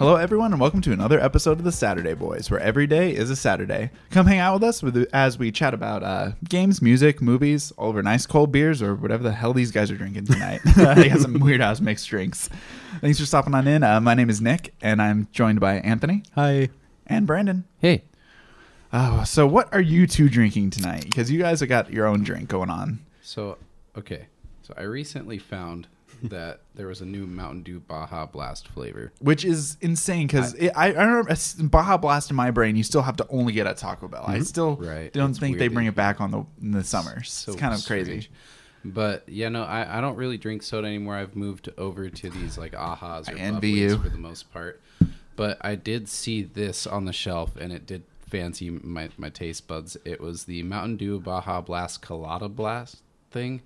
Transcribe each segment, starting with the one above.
Hello, everyone, and welcome to another episode of the Saturday Boys, where every day is a Saturday. Come hang out with us with, as we chat about uh, games, music, movies, all over nice cold beers, or whatever the hell these guys are drinking tonight. they got some weird ass mixed drinks. Thanks for stopping on in. Uh, my name is Nick, and I'm joined by Anthony Hi. and Brandon. Hey, Oh, so what are you two drinking tonight? Because you guys have got your own drink going on. so okay, so I recently found that there was a new Mountain Dew Baja Blast flavor. Which is insane because I, I, remember uh, Baja Blast in my brain, you still have to only get at Taco Bell. I mm-hmm. still Right. don't It's think they bring it back on the in the summers. So it's kind of crazy. But yeah, no, I, I don't really drink soda anymore. I've moved over to these like ahas or I envy you. for the most part. But I did see this on the shelf, and it did fancy my my taste buds. It was the Mountain Dew Baja Blast Colada Blast thing.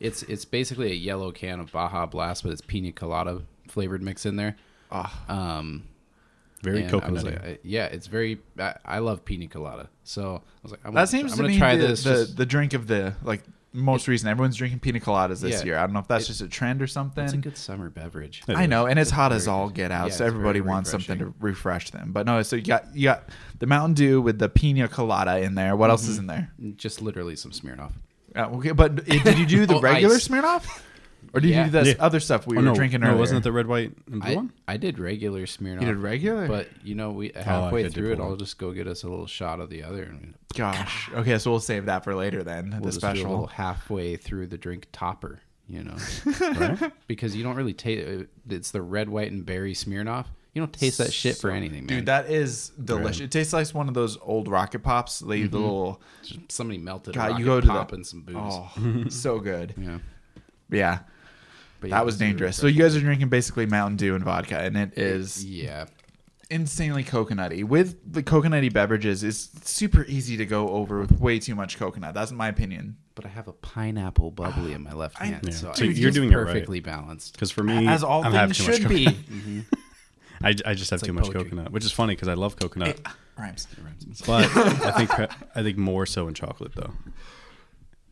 It's it's basically a yellow can of Baja Blast, but it's pina colada flavored mix in there. Ah. Um, Very and I was coconutty. like, yeah, it's very. I, I love pina colada, so I was like, I'm That gonna, seems I'm to gonna be try the, this. the, just- the drink of the like most recent. Everyone's drinking pina coladas this Yeah. year. I don't know if that's It- just a trend or something. it's a good summer beverage. It I is. know, and it's It's hot very as all get out, Yeah, so everybody very wants something to refresh them. But no, so you got you got the Mountain Dew with the pina colada in there. What else Mm-hmm. is in there? Just literally some Smirnoff. Uh, okay, but it- did you do the Oh, regular ice. Smirnoff, or did you do this Yeah. other stuff we oh, were no, drinking no, earlier? wasn't it the red, white, and blue I, one? I did regular Smirnoff. you did regular? But you know, we halfway could do through it, pull. I'll just go get us a little shot of the other, and Gosh. Okay, so we'll save that for later then. we'll the just do a little special. halfway through the drink topper. You know, Right? because you don't really taste. It's the red, white, and berry Smirnoff. You don't taste that shit for anything, man. Dude, that is delicious. It tastes like one of those old rocket pops. They Mm-hmm. the little Just somebody melted. God, a rocket you go to pop the and some booze. oh, so good. Yeah, Yeah, but yeah, that was dangerous. So you guys are drinking basically Mountain Dew and vodka, and it is Yeah, insanely coconutty. With the coconutty beverages, it's super easy to go over with way too much coconut. That's my opinion. but I have a pineapple bubbly in my left I- hand, Yeah. so, So you're it's doing it right. perfectly balanced. Because for me, As all I'm things too much should be. coconut. I, I just have It's too like much poetry. coconut, which is funny because I love coconut. Rhymes. But I think I think more so in chocolate though.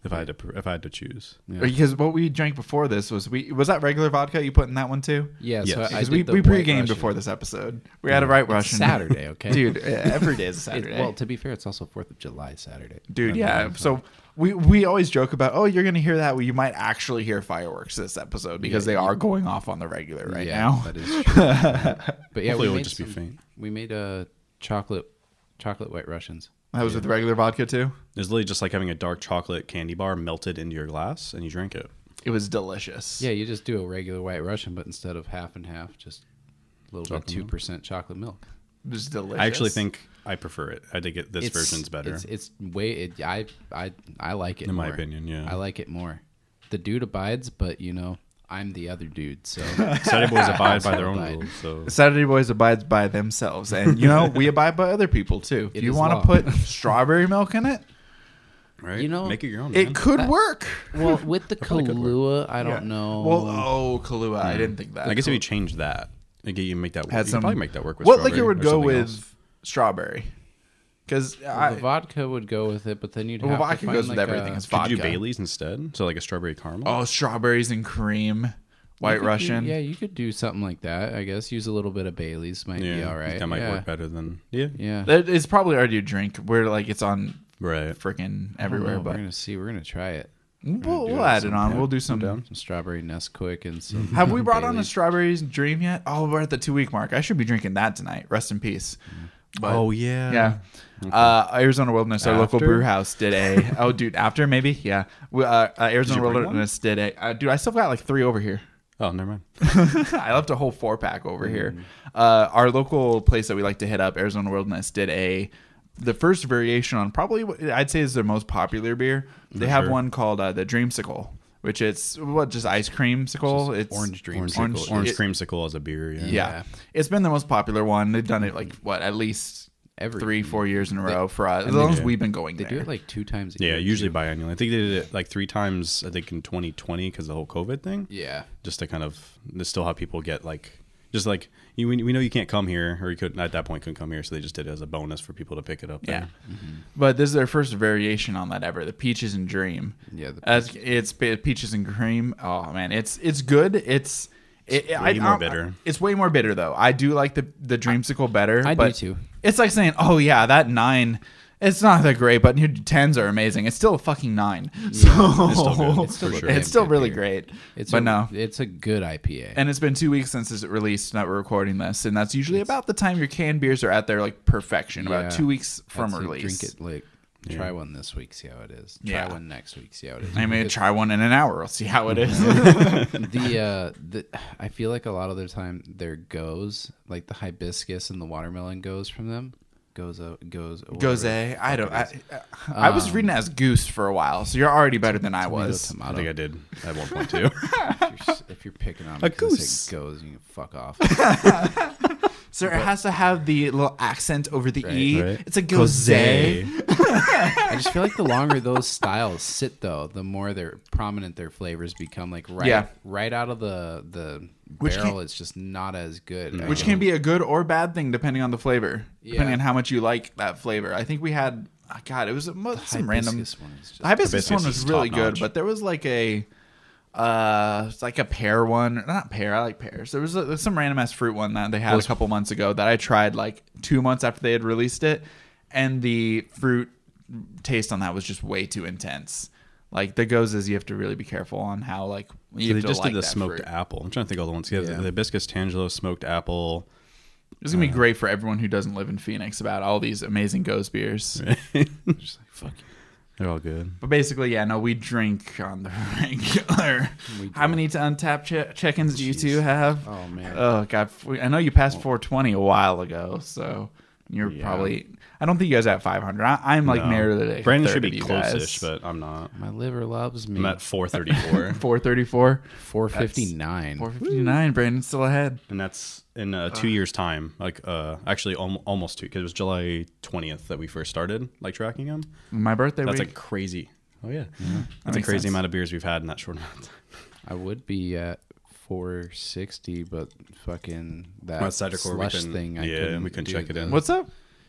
If I had to, if I had to choose, Yeah. Because what we drank before this was we was that regular vodka you put in that one too? Yeah, so Yes. I Because we, we White pre-gamed Russian. before this episode. We had a right Russian. Saturday, okay, Dude, every day is a It- Saturday. well, to be fair, it's also Fourth of July Saturday. Dude, Not yeah. Valentine's. So we we always joke about, oh, you're gonna hear that. Well, you might actually hear fireworks this episode because Yeah, they are going off on the regular right yeah, now. that is true. but yeah, hopefully we it would made just be some- faint. We made a chocolate chocolate White Russians. That was with regular vodka too. it's literally just like having a dark chocolate candy bar melted into your glass and you drink it. It was delicious. Yeah, you just do a regular White Russian, but instead of half and half, just a little bit two percent chocolate milk. it was delicious. I actually think I prefer it. I think it, this It's- version's better. It's, it's way. It, I I I like it. In my opinion, yeah. I like it more. The dude abides, but you know, I'm the other dude. So Saturday boys abide by their own Abide. rules. So Saturday Boys abides by themselves, and you know we abide by other people too. If It you want to put strawberry milk in it, right, You know, make it your own. man. it could That- work. well, with the probably could work. Kahlua, I don't Yeah. know. Well, oh Kahlua, I hmm. didn't think that. I guess if you change that, like you make that work. Had you some- could probably make that work with what strawberry liquor would go with else. Strawberry? Because Well, vodka would go with it, but then you'd Well, have vodka to find goes with everything. A, It's Could you do. Bailey's instead? So like a strawberry caramel. oh strawberries and cream, you White could do- Russian. yeah, you could do something like that. I guess use a little bit of Bailey's might yeah, be all right. That might yeah. work better than yeah. Yeah, It's probably already a drink where like it's on Right. freaking everywhere, but we're gonna see. We're gonna try it. we'll, we'll it add it on. sometime. We'll do some. down. Some strawberry Nesquik and some. Have we brought on a Baileys. strawberries dream yet? Oh, we're at the two week mark. I should be drinking that tonight. Rest in peace. Mm. But, oh yeah. yeah. Uh, Arizona Wilderness, our local brew house, did a. oh, dude, after maybe, yeah. We, uh, uh, Arizona bring Wilderness did a. Uh, dude, I still got like three over here. Oh, never mind. I left a whole four pack over here. Uh, our local place that we like to hit up, Arizona Wilderness, did a the first variation on probably what I'd say is their most popular beer. They For have sure. one called uh, the Dreamsicle, which it's what just ice cream sickle. Just It's orange dream Orange, Orange- orange, it- creamsicle as a beer. Yeah. Yeah. Yeah. it's been the most popular one. They've done it like what at least Every three, four years in a They- row for us. As long as we've been going They there. do it like two times. A year. Yeah, usually too. biannually. I think they did it like three times. I think in 2020 because the whole COVID thing. Yeah, Just to kind of they still have people get like just like you, we we know you can't come here or you couldn't at that point couldn't come here, so they just did it as a bonus for people to pick it up. yeah, There. but this is their first variation on that ever. The peaches and dream. yeah. The As it's peaches and cream. Oh man, it's it's good. It's It, it- way more I- bitter. It's way more bitter though. I do like the the dreamsicle better. I do but too. It's like saying, "Oh yeah, that nine, it's not that great, but your tens are amazing. It's still a fucking nine. So It's still good, It's still for sure. it's still really great. It's but a, no, it's a good IPA. and it's been two weeks since it's released that we're recording this, and that's usually about the time your canned beers are at their like perfection. Yeah. About two weeks from release. Drink it like try one this week, see how it is. Try Yeah. one next week, see how it is. I mean, try one in an hour. We'll see how it is. the uh the I feel like a lot of the time their goes like the hibiscus and the watermelon goes from them goes uh, goes Gose, I don't. fuck I, it is. I was Um, reading it as goose for a while, so you're already better than I Tomato, was. I think I did at one point too. if, you're, if you're picking on me A because goose. said goes, you can fuck off. So it has to have the little accent over the Right, e. right. It's a gose. I just feel like the longer those styles sit, though, the more they're prominent their flavors become. Like right, Yeah. right out of the the Which barrel, can- it's just not as good. I Which can be a good or bad thing depending on the flavor, depending on how much you like that flavor. I think we had, oh God, it was a, some random. Hibiscus one is just- The hibiscus one was really good, top-notch. but there was like a, uh, it's like a pear one. Not pear. I like pears. There was, a, there's some random ass fruit one that they had Was- a couple months ago that I tried like two months after they had released it, and the fruit taste on that was just way too intense. Like the gose is you have to really be careful on how like you So they just like did the smoked fruit. apple. I'm trying to think of all the ones. Yeah, Yeah. the, the hibiscus tangelo smoked apple. It's gonna be great for everyone who doesn't live in Phoenix about all these amazing Ghost beers. just like fuck you. They're all good. But basically, yeah, no, we drink on the regular. How many to Untappd che- check-ins do you two have? Oh man. Oh god, I know you passed 420 a while ago, so you're Yeah. probably. I don't think you guys are at 500. I, I'm like No. nearly. Like a Brandon should be you close-ish, but I'm not. My liver loves me. I'm at 434, 434, 459. 459. Brandon's still ahead. and that's in uh, two years' time. Like, uh, actually, al- almost two, because it was July 20th that we first started like tracking them. My birthday That's week. a crazy. Oh yeah, that's a crazy sense. amount of beers we've had in that short amount of time. I would be at 460, but fucking that Well, Cider Corps, we slush thing. I yeah, couldn't we couldn't check it in. What's up?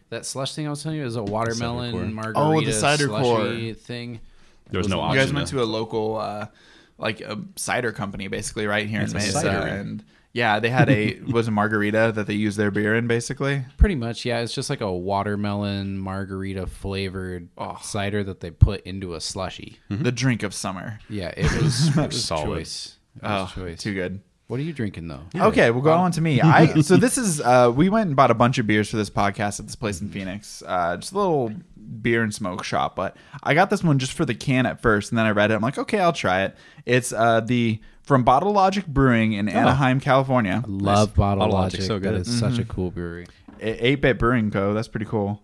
That slush thing I was telling you? Is a watermelon margarita Oh, the cider slushy thing. There was It no wasn't- You guys went to- to a local, uh, like a cider company, basically, right here It's in a Mesa, and yeah, they had a was a margarita that they used their beer in, basically. Pretty much, yeah. It's just like a watermelon margarita flavored Oh. cider that they put into a slushy. The drink of summer. Yeah, it was, it was Solid. choice. It was Oh, choice. too good. What are you drinking though? Okay, we'll go on to me. I so this is uh we went and bought a bunch of beers for this podcast at this place in Phoenix. Uh just a little beer and smoke shop, but I got this one just for the can at first and then I read it. I'm like, "Okay, I'll try it." It's uh the from Bottle Logic Brewing in Anaheim, California. Love Bottle Bottle Logic. Logic's so That good. is such a cool brewery. 8 Bit Brewing Co. That's pretty cool.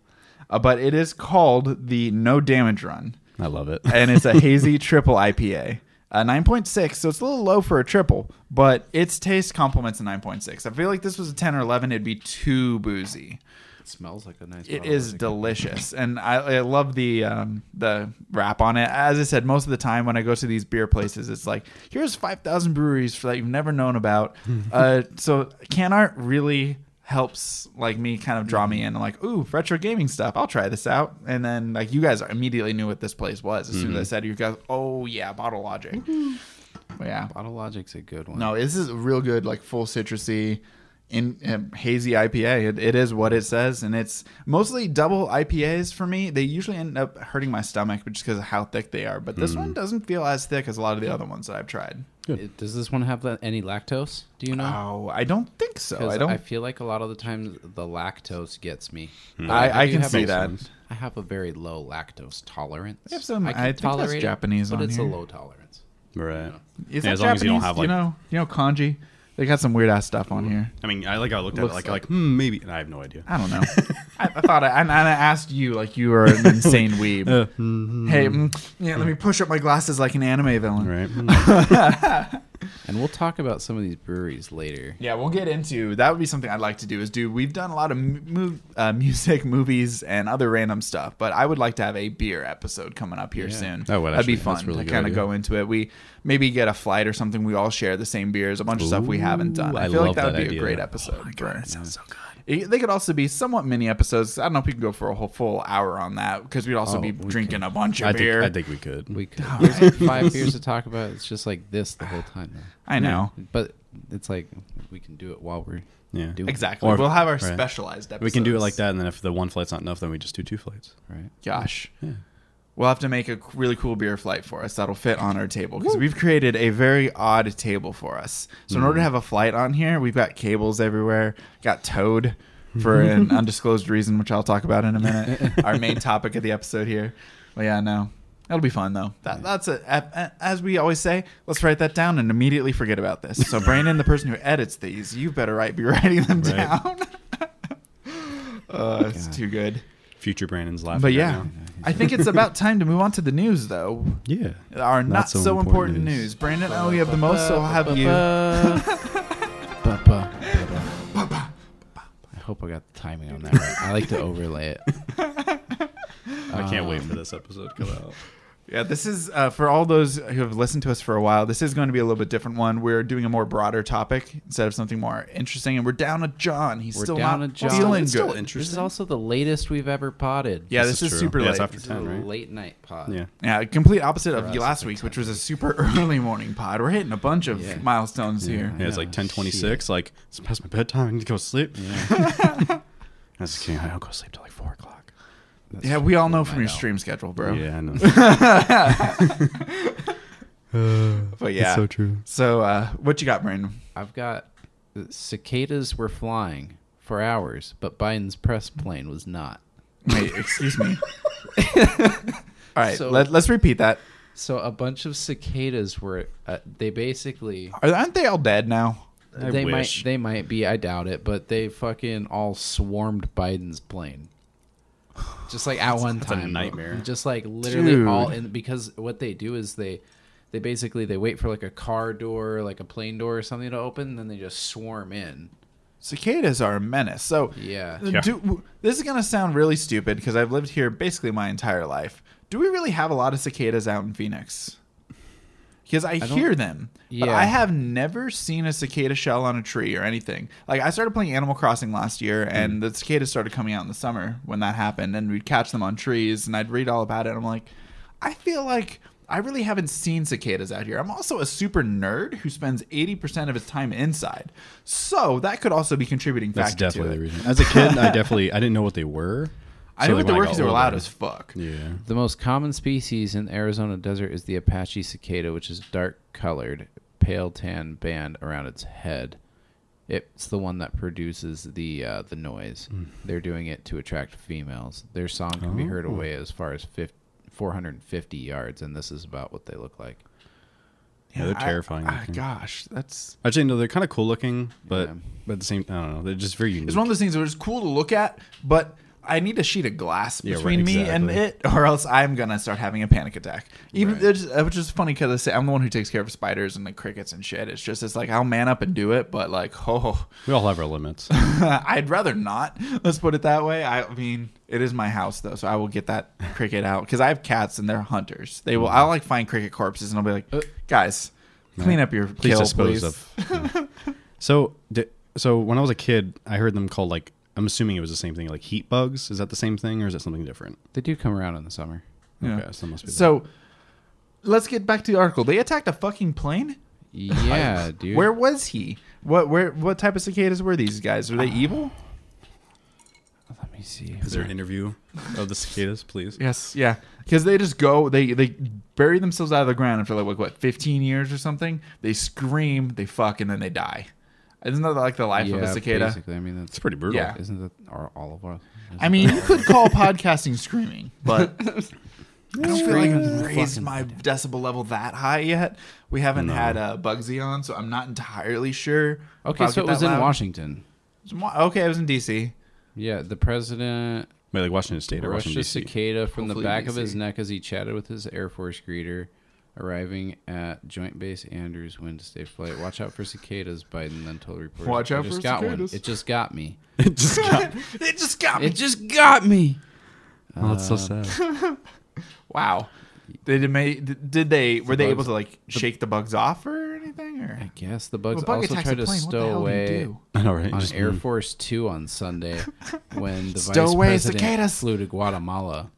Uh, but it is called the No Damage Run. I love it. and it's a hazy triple IPA. Uh, 9.6, so it's a little low for a triple, but its taste complements a 9.6. I feel like this was a 10 or 11, it'd be too boozy. It smells like a nice. It Bottle is delicious, and I, I love the um, the wrap on it. As I said, most of the time when I go to these beer places, it's like here's 5,000 breweries that you've never known about. uh, so can art really helps like me kind of draw me mm-hmm. in. I'm like, ooh, retro gaming stuff. I'll try this out. And then like you guys immediately knew what this place was as soon as I mm-hmm. said you guys. Oh yeah, Bottle Logic. Mm-hmm. But yeah, Bottle Logic's a good one. no, this is a real good, like full citrusy, in um, hazy IPA. It, it is what it says, and it's mostly double IPAs for me. They usually end up hurting my stomach just because of how thick they are. But this hmm. one doesn't feel as thick as a lot of the other ones that I've tried. It- does this one have that, any lactose? Do you know? Oh, I don't think so. 'Cause I don't. I feel like a lot of the times the lactose gets me. But I, I do can have see a- that. I have a very low lactose tolerance. We have some- I can I think that's tolerate it, Japanese but on it's here. a low tolerance. Right. Is Yeah, that as long as you don't Japanese? have, you know, you know kanji. They got some weird ass stuff on here. I mean, I like I looked at it like, like- like, hmm, maybe. And I have no idea. I don't know. I, I thought I, and I asked you like you were an insane weeb. hey, mm, yeah, let me push up my glasses like an anime villain. Right. And we'll talk about some of these breweries later. Yeah, we'll get into that. Would be something I'd like to do. Is do we've done a lot of uh, music, movies, and other random stuff, but I would like to have a beer episode coming up here Yeah. soon. That would That'd be fun really to kind of go into it. We maybe get a flight or something. We all share the same beers. A bunch of stuff we haven't done. I I feel like love that would that be a idea. great Oh episode. my God, that sounds so good. It- they could also be somewhat mini episodes. I don't know if we could go for a whole full hour on that because we'd also Oh, be we drinking can. a bunch of I beer. think, I think we could. We could. There's like five beers to talk about. It's just like this the whole time. Though. I know. But it's like we can do it while we're Yeah. doing Exactly. Or- we'll have our right. specialized episodes. We can do it like that, and then if the one flight's not enough, then we just do two flights. right? Gosh. We'll have to make a really cool beer flight for us that'll fit on our table because we've created a very odd table for us. So in order to have a flight on here, we've got cables everywhere, got towed for an undisclosed reason, which I'll talk about in a minute. our main topic of the episode here. But yeah, no, it'll be fun though. That, that's a, as we always say. Let's write that down and immediately forget about this. So Brandon, the person who edits these, you better write be writing them Right. down. uh, it's God. too good. Future Brandon's laughing. But right yeah, now. I think it's about time to move on to the news, though. yeah. Our not, so, important, news. Brandon, oh, we have the most, so I'll have you. Ba-ba. Ba-ba. I hope I got the timing on that right. I like to overlay it. I can't wait Um, for this episode to come out. Yeah, this is uh, for all those who have listened to us for a while. This is going to be a little bit different one. We're doing a more broader topic instead of something more interesting, and we're down to John. He's We're still down not to John. feeling It's good. still This is also the latest we've ever potted. yeah, This this, is is, true. super Yeah, late. it's after This is 10, a right? late night pod. Yeah. Yeah, complete opposite For of us, last week, like which was a super early morning pod. We're hitting a bunch of Yeah. milestones Yeah. here. Yeah, it's like ten twenty six. Like it's past my bedtime. I need to go to sleep. Yeah. I was just kidding. I don't go to sleep till like four o'clock. That's Yeah, we all know I from your know. stream schedule, bro. Yeah, I know. But yeah, It's so true. So, uh, what you got, Brandon? I've got cicadas were flying for hours, but Biden's press plane was not. Wait, excuse me. All right, So- let, let's repeat that. So a bunch of cicadas were. Uh, they basically. Are, aren't they all dead now? I they wish. might. They might be. I doubt it. But they fucking all swarmed Biden's plane. Just like at one that's a time, nightmare. Just like literally Dude. all in because what they do is they, they basically they wait for like a car door, like a plane door or something to open, and then they just swarm in. Cicadas are a menace. So, Yeah. Yeah. do, this is gonna sound really stupid because I've lived here basically my entire life. Do we really have a lot of cicadas out in Phoenix? Because I, don't- hear them, but I have never seen a cicada shell on a tree or anything. Like I started playing Animal Crossing last year, hmm. and the cicadas started coming out in the summer when that happened, and we'd catch them on trees, and I'd read all about it. And I'm like, I feel like I really haven't seen cicadas out here. I'm also a super nerd who spends 80% of his time inside, so that could also be contributing That's definitely to the reason. As a kid, I definitely I didn't know what they were. I So, knew what like, they when were I they were loud as fuck. Yeah. The most common species in the Arizona desert is the Apache cicada, which is dark colored, pale tan band around its head. It's the one that produces the uh, the noise. They're doing it to attract females. Their song can be heard Oh. away as far as 50, 450 yards, and this is about what they look like. Yeah, they're terrifying I- looking. gosh, that's Actually, no, they're kind of cool looking, but Yeah. but at the same, I don't know, they're just very unique. It's one of those things where it's cool to look at, but I need a sheet of glass Yeah, between right, me and it, or else I'm gonna start having a panic attack. Even Right. it's- uh, which is funny because I'm the one who takes care of spiders and the crickets and shit. It's just it's like I'll man up and do it, but like oh, we all have our limits. I'd rather not. Let's put it that way. I mean, it is my house though, so I will get that cricket out because I have cats and they're hunters. They will. I'll like find cricket corpses and I'll be like, Uh, guys, clean up your Please kill, dispose please. of. yeah. So, so when I was a kid, I heard them called like. I'm assuming it was the same thing, like heat bugs. Is that the same thing, or is it something different? They do come around in the summer. Yeah. Okay, so that must be. So let's get back to the article. They attacked a fucking plane. Yeah, dude. Where was he? What where what type of cicadas were these guys? Were they ah. evil? Let me see. Is there an interview of the cicadas, please? Yes, yeah. Because they just go, they they bury themselves out of the ground after like what, what, fifteen years or something. They scream, they fuck, and then they die. Isn't that like the life of a cicada? Basically, I mean that's It's pretty brutal. Yeah. Isn't that are all of us? I mean, you could call podcasting screaming, but I don't feel like I've raised my decibel level that high yet. We haven't No. had uh, Bugsy on, so I'm not entirely sure. if Okay, I'll so it get was that in loud. Washington. Okay, it was in DC. Yeah, the president Wait, like Washington State or brushed Washington a D.C. cicada from Hopefully the back of his DC. neck as he chatted with his Air Force greeter, arriving at Joint Base Andrews Wednesday flight. Watch out for cicadas, Biden then told reporters. Watch "I out just for got cicadas." One. It just got me. it just got. me. it just got me. It just got me. Oh, that's so Uh, sad. Wow. Did it make, did they were they able to like shake the bugs off or anything or I guess the bugs Well, bug also attacks tried to plane. Stow hell do you away do? I know, right? on Just- Air mm. Force Two on Sunday when the Stow vice away president cicadas. flew to Guatemala.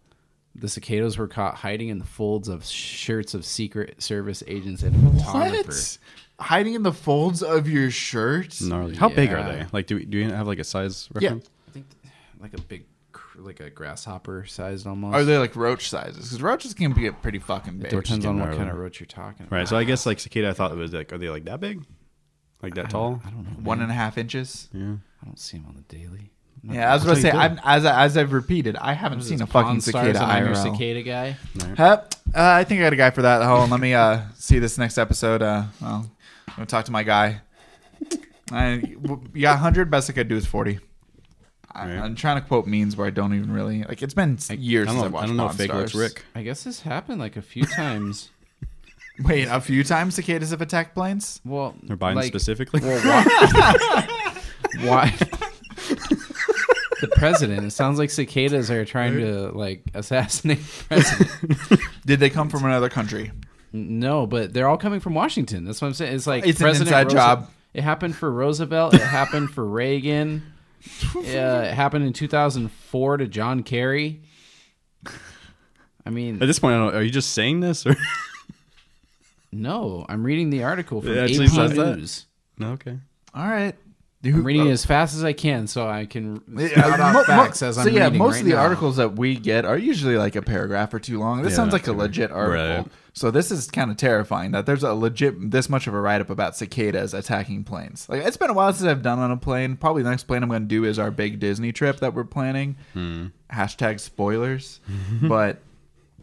The cicadas were caught hiding in the folds of shirts of Secret Service agents and photographers. What? hiding in the folds of your shirt. Gnarly. How big are they? Like, do we, do you have like a size Yeah. reference? I think like a big, cr- like a grasshopper sized almost. Are they like roach sizes? Because roaches can get pretty fucking It big. depends on what kind of roach you're talking. Right. So I guess like cicada, I thought it was like, are they like that big? Like that tall? I don't know. One man. and a half inches. Yeah. I don't see them on the daily. I'm Yeah, I was about to say, That's what you I'm, as I, as I've repeated, I haven't seen a fucking cicada and I'm your IRL. cicada guy. Right. Uh, I think I got a guy for that. Hold on, let me uh, see this next episode. Uh, well, I'm gonna talk to my guy. I, you got 100. Best I could do is 40. I, Right. I'm trying to quote memes where I don't even really like. It's been years I since I don't know. watched I don't know if Pawn Fake looks Stars. Rick. I guess this happened like a few times. Wait, a few times cicadas have attacked planes. Well, Or Biden like, specifically. Well, why? why? The president. It sounds like cicadas are trying to like assassinate the president. Did they come from another country? no, but they're all coming from Washington. That's what I'm saying. It's like It's an President inside Roose- job. It happened for Roosevelt. It happened for Reagan. Uh, it happened in 2004 to John Kerry. I mean, At this point, I don't, are you just saying this or? no. I'm reading the article from It AP actually says that? News. no. Okay. All right. I'm reading it as fast as I can so I can Yeah, spout out mo- mo- facts as I'm so yeah, reading most right of the now. articles that we get are usually like a paragraph or two long. This Yeah, sounds like a legit article. right. So this is kind of terrifying that there's a legit this much of a write up about cicadas attacking planes. Like it's been a while since I've done on a plane. Probably the next plane I'm going to do is our big Disney trip that we're planning. Hmm. Hashtag spoilers, but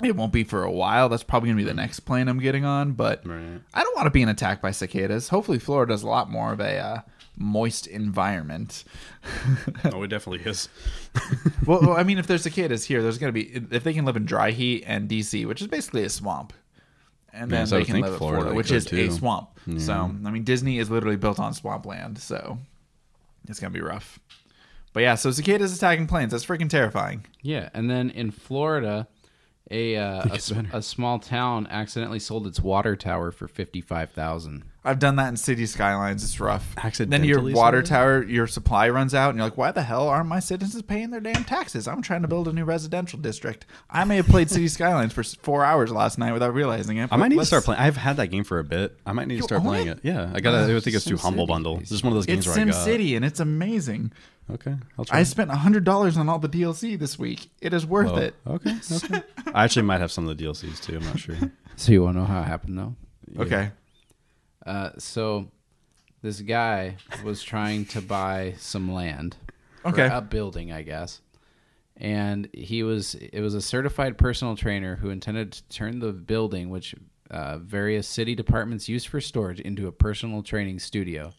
it won't be for a while. That's probably going to be the next plane I'm getting on. But Right. I don't want to be an attack by cicadas. Hopefully, Florida's a lot more of a uh, moist environment. Oh, it definitely is. well, well, I mean, if there's cicadas here, there's going to be if they can live in dry heat and DC, which is basically a swamp, and Yeah, then so they would can live in Florida Florida, which could is a too. swamp. Yeah. So, I mean, Disney is literally built on swampland, so it's going to be rough. But yeah, so cicadas attacking planes. That's freaking terrifying. Yeah, and then in Florida, a uh, a, gets s- better. a small town accidentally sold its water tower for fifty five thousand. I've done that in city skylines. It's rough. Then your water tower, your supply runs out, and you're like, "Why the hell aren't my citizens paying their damn taxes? I'm trying to build a new residential district. I may have played City Skylines for four hours last night without realizing it. I might need to start playing. I've had that game for a bit. I might need to start playing it? it. Yeah, I got. to I think it's through SimCity. Humble Bundle. This is one of those games It's where I Sim got. City, and it's amazing. Okay, I'll try. I spent hundred dollars on all the DLC this week. It is worth Oh, it. Okay, okay. I actually might have some of the DLCs too. I'm not sure. So you want to know how it happened though? Okay. Uh, so this guy was trying to buy some land, for Okay. a building, I guess, and he was it was a certified personal trainer who intended to turn the building, which uh, various city departments use for storage, into a personal training studio.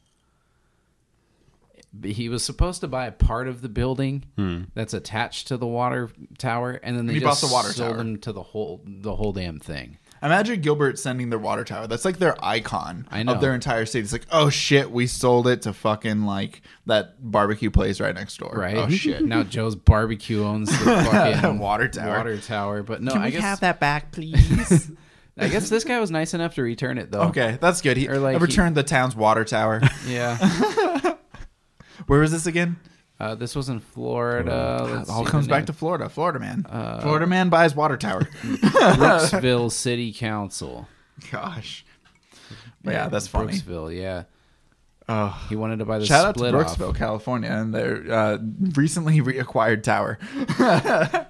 But He was supposed to buy a part of the building hmm. that's attached to the water tower, and then they he just bought the water sold tower. him to the whole the whole damn thing. Imagine Gilbert sending their water tower. That's like their icon I know. of their entire city. It's like, oh shit, we sold it to fucking like that barbecue place right next door. Right. Oh shit. now Joe's barbecue owns the fucking Water tower. Water tower, but no, Can I we guess have that back, please? I guess this guy was nice enough to return it though. okay, that's good. He Or, like, I returned the town's water tower. Yeah. Where was this again? Uh, this was in Florida. Let's all see comes the back name. to Florida. Florida man. Uh, Florida man buys water tower. Brooksville City Council. Gosh. But yeah, that's funny. Brooksville, yeah. Oh. He wanted to buy the Shout out to split off. Brooksville, California, and their uh, recently reacquired tower.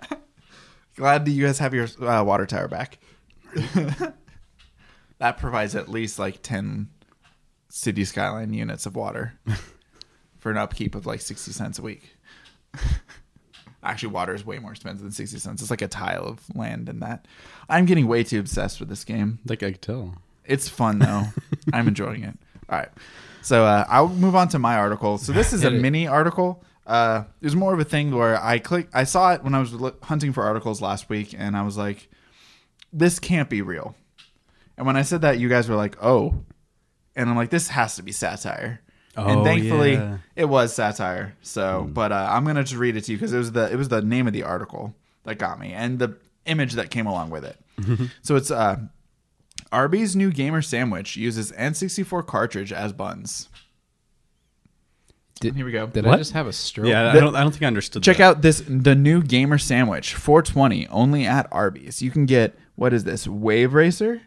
Glad that you guys have your uh, water tower back. that provides at least like 10 city skyline units of water for an upkeep of like 60 cents a week. Actually, water is way more expensive than 60 cents. It's like a tile of land and that. I'm getting way too obsessed with this game. Like I could tell. It's fun though. I'm enjoying it. All right. So uh, I'll move on to my article. So this is a mini article. Uh, it was more of a thing where I click. I saw it when I was hunting for articles last week, and I was like, "This can't be real." And when I said that, you guys were like, "Oh," and I'm like, "This has to be satire." And Oh, thankfully, yeah. it was satire. So, but uh, I'm gonna just read it to you because it was the it was the name of the article that got me, and the image that came along with it. so it's uh, Arby's new gamer sandwich uses N64 cartridge as buns. Did, Here we go. Did I just have a stroke? Yeah, I don't. I don't think I understood. Check that. out this the new gamer sandwich 420 only at Arby's. You can get what is this wave racer,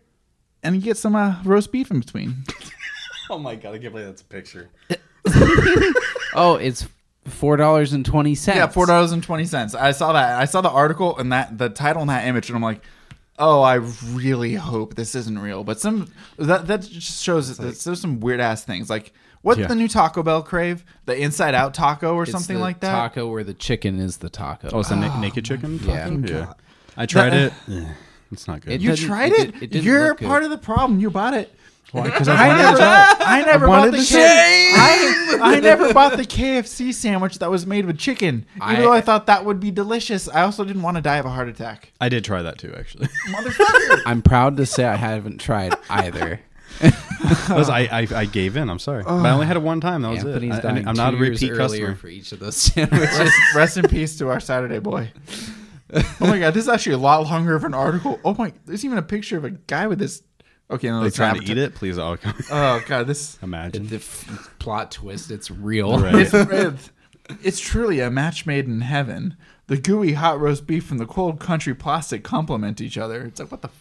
and you get some uh, roast beef in between. Oh my god, I can't believe that's a picture. Oh, it's four dollars and twenty cents. Yeah, four dollars and twenty cents. I saw that. I saw the article and that the title and that image, and I'm like, oh, I really hope this isn't real. But some that that just shows that there's some weird ass things. Like what's Yeah. the new Taco Bell crave? The Inside Out Taco or It's something the like that. Taco where the chicken is the taco. Oh, it's a na- naked chicken. Yeah. taco? God. I tried That- it. Eh, It's not good. It You tried it it. did- it didn't You're look good. part of the problem. You bought it. Because I never, I never wanted bought the to K- I, I never bought the KFC sandwich that was made with chicken, even I- though I thought that would be delicious. I also didn't want to die of a heart attack. I did try that too, actually. Motherfucker. I'm proud to say I haven't tried either. Because I, I I gave in. I'm sorry, but I only had it one time. That was Anthony's it. I, dying am not a repeat customer. for each of those sandwiches. rest, rest in peace to our Saturday boy. Oh my god, this is actually a lot longer of an article. Oh my, there's even a picture of a guy with this. Okay, no, Like it's trying to eat it, please. I'll Oh god, this imagine. the f- plot twist, it's real. Right. it's, it's it's truly a match made in heaven. The gooey hot roast beef and the cold country plastic complement each other. It's like what the. F-?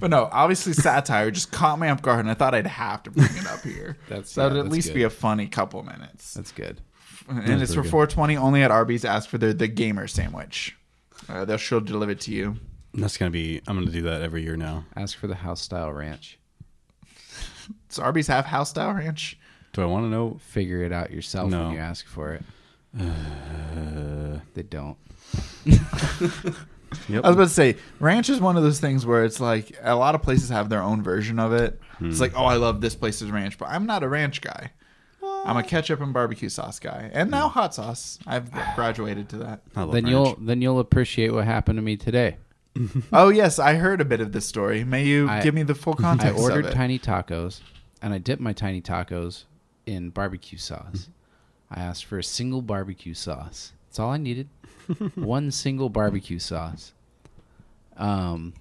But no, obviously satire just caught me off guard, and I thought I'd have to bring it up here. That's- so yeah, it'd at least good. be a funny couple minutes. That's good. and it's for good. 420 only at Arby's. Ask for the the gamer sandwich. Uh, they'll she'll deliver it to you. That's gonna be. I'm gonna do that every year now. Ask for the house style ranch. Does Arby's have house style ranch? Do I want to know? Figure it out yourself No. when you ask for it. Uh, They don't. yep. I was about to say, ranch is one of those things where it's like a lot of places have their own version of it. It's like, oh, I love this place's ranch, but I'm not a ranch guy. I'm a ketchup and barbecue sauce guy, and now hot sauce. I've graduated to that. I love Then ranch. you'll then you'll appreciate what happened to me today. Oh yes, I heard a bit of this story. May you I- give me the full context? I ordered tiny tacos, and I dipped my tiny tacos in barbecue sauce. I asked for a single barbecue sauce. That's all I needed. One single barbecue sauce. Um,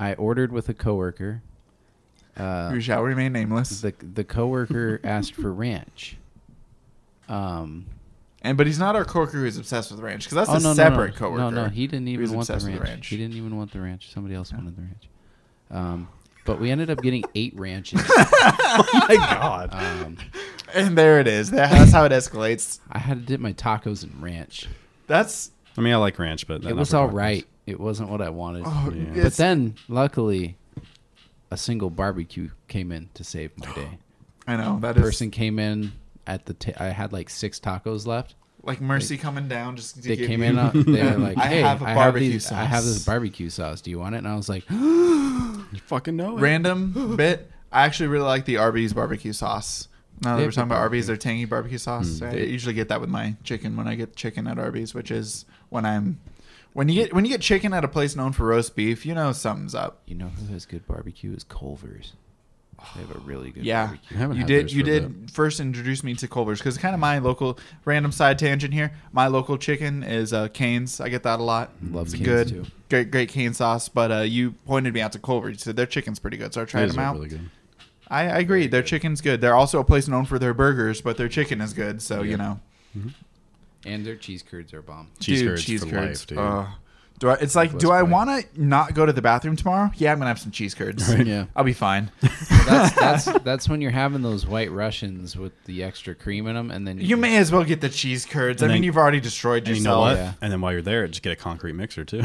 I ordered with a coworker. Uh, Who shall remain nameless. the the coworker asked for ranch. Um, And but he's not our coworker who's obsessed with ranch because that's oh a no, separate no, no, coworker. no, no, he didn't even want the ranch. with ranch. He didn't even want the ranch. Somebody else wanted the ranch. Um, but we ended up getting eight ranches. oh my god. Um, And there it is. That's how it escalates. I had to dip my tacos in ranch. That's I mean, I like ranch, but It was for all tacos. right. It wasn't what I wanted. oh, Yeah. but then, luckily, a single barbecue came in to save my day. I know that Person came in at the. Ta- I had like six tacos left. like mercy coming down. Just to They give came you- in. Uh, they were like, "Hey, I "Hey, have a I have barbecue these. I have this barbecue sauce. Do you want it?" And I was like, You fucking know it. random bit. I actually really like the Arby's barbecue sauce. Now that They we're talking about Arby's, barbecue. their tangy barbecue sauce. I usually get that with my chicken when I get chicken at Arby's, which is when I'm when you get when you get chicken at a place known for roast beef, you know something's up. "You know who has good barbecue? Is Culver's. They have a really good Yeah, barbecue." I haven't you had did. theirs You for a did first introduce me to Culver's because it's kind of my local random side tangent here. My local chicken is uh, Cane's. I get that a lot. Love it's Cane's, good, too. great, great cane sauce. But uh, you pointed me out to Culver's. You said their chicken's pretty good, so I tried Theirs them are out. really good. I, I agree. Their chicken's good. They're also a place known for their burgers, but their chicken is good. So Yeah. you know, And their cheese curds are bomb. Cheese Dude, curds cheese for curds. life, dude. Uh, do I? It's like, do I want to not go to the bathroom tomorrow? Yeah, I'm gonna have some cheese curds. Yeah. I'll be fine. that's that's that's when you're having those white Russians with the extra cream in them, and then You may as well get the cheese curds. I And mean, then- you've already destroyed And you yourself. know what? Yeah. And then while you're there, just get a concrete mixer too.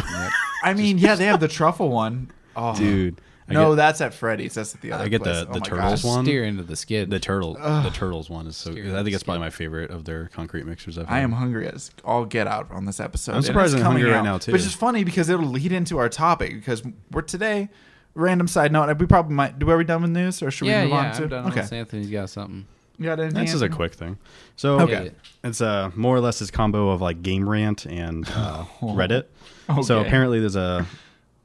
I mean, yeah, they have the truffle one. Oh, Dude. I no, get, that's at Freddy's. That's at the other. One. I get place. the- Oh the my turtles gosh. one. steer into the skid. the turtle the turtles one is so Steer. I think it's probably my favorite of their concrete mixers I've I am hungry as all get out on this episode. I'm surprised I'm hungry coming right now, too. Which is funny because it'll lead into our topic because we're today. Random side note: We probably might. Do are we done with news, or should yeah, we move yeah. on to? I'm done okay, unless Anthony's got something. you got anything? This is a quick thing. So Okay. it's uh, more or less this combo of like Game Rant and uh, Reddit. So apparently there's a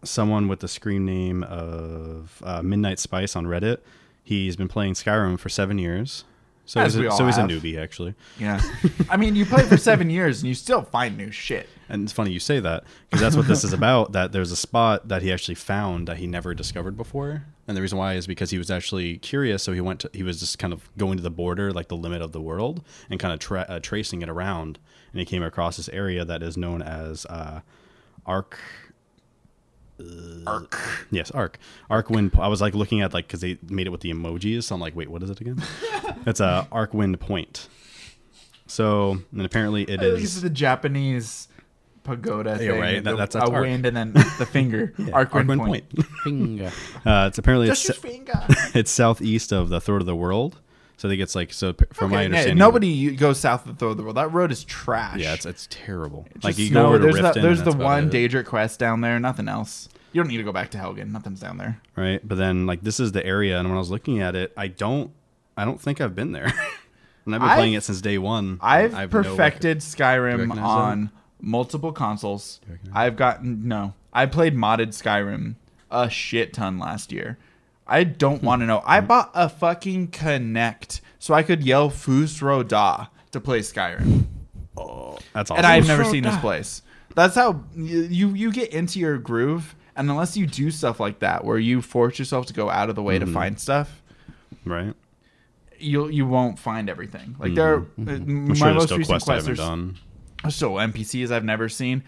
someone with the screen name of uh, Midnight Spice on Reddit. He's been playing Skyrim for seven years. So As he's, a, so he's a newbie actually. Yeah, I mean, you play for seven years and you still find new shit. And it's funny you say that because that's what this is about. That there's a spot that he actually found that he never discovered before, and the reason why is because he was actually curious. So he went to he was just kind of going to the border, like the limit of the world, and kind of tra- uh, tracing it around. And he came across this area that is known as uh, Arc Arc. Yes, Arc. Arc Wind. I was like looking at like because they made it with the emojis. So I'm like, wait, what is it again? It's a Arcwind Point. So and apparently it is. This is. is the Japanese pagoda Yeah, thing. right. That- The- that's- a arc. wind and then the finger. arc wind point. Finger. Uh, it's apparently Just it's, your finger. it's southeast of the throat of the world. So I think it's like so. p- From my Okay, yeah, understanding, nobody goes south of the throw the world. That road is trash. Yeah, it's it's terrible. Just like you snow. go over to there's Riften. the, there's the one it, Daedric quest down there. Nothing else. You don't need to go back to Helgen. Nothing's down there. right? But then like this is the area, and when I was looking at it, I don't, I don't think I've been there. and I've been I've- playing it since day one. I've, I've no perfected Skyrim recognize on multiple consoles. I've gotten no. I played modded Skyrim a shit ton last year. I don't hmm. want to know. I hmm. bought a fucking Kinect so I could yell Fus Ro Dah to play Skyrim. Oh, that's awesome. and I've never seen this place. That's how you, you you get into your groove, and unless you do stuff like that, where you force yourself to go out of the way to mm-hmm. find stuff, right. you you won't find everything. Like there, mm-hmm. uh, mm-hmm. I'm my sure most still recent quests I haven't are done. s- still NPCs I've never seen.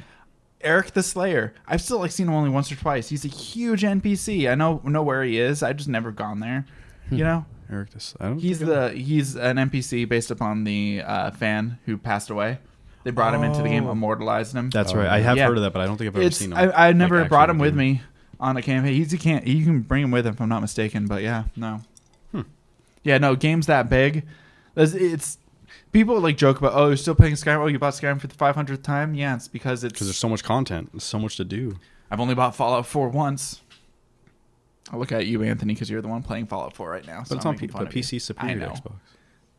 Erik the Slayer, I've still like seen him only once or twice. He's a huge NPC. I know know where he is. I just never gone there. You know, Erik, this, I don't. he's think I- the he's an NPC based upon the uh, fan who passed away. They brought him into the game, Oh. immortalized him. That's right. I have Yeah. heard of that, but I don't think I've ever it's seen him. I, I never like, brought him with game. me on a campaign. He's a can't you can bring him with him if I'm not mistaken. But yeah, no. Hmm. Yeah, no. Games that big, it's, it's people like joke about. Oh, you're still playing Skyrim. Oh, you bought Skyrim for the 500th time. Yeah, it's because it's. because there's so much content, there's so much to do. I've only bought Fallout 4 once. I look at you, Anthony, because you're the one playing Fallout 4 right now. But so it's I'm on P- but. PC superior I know. to Xbox.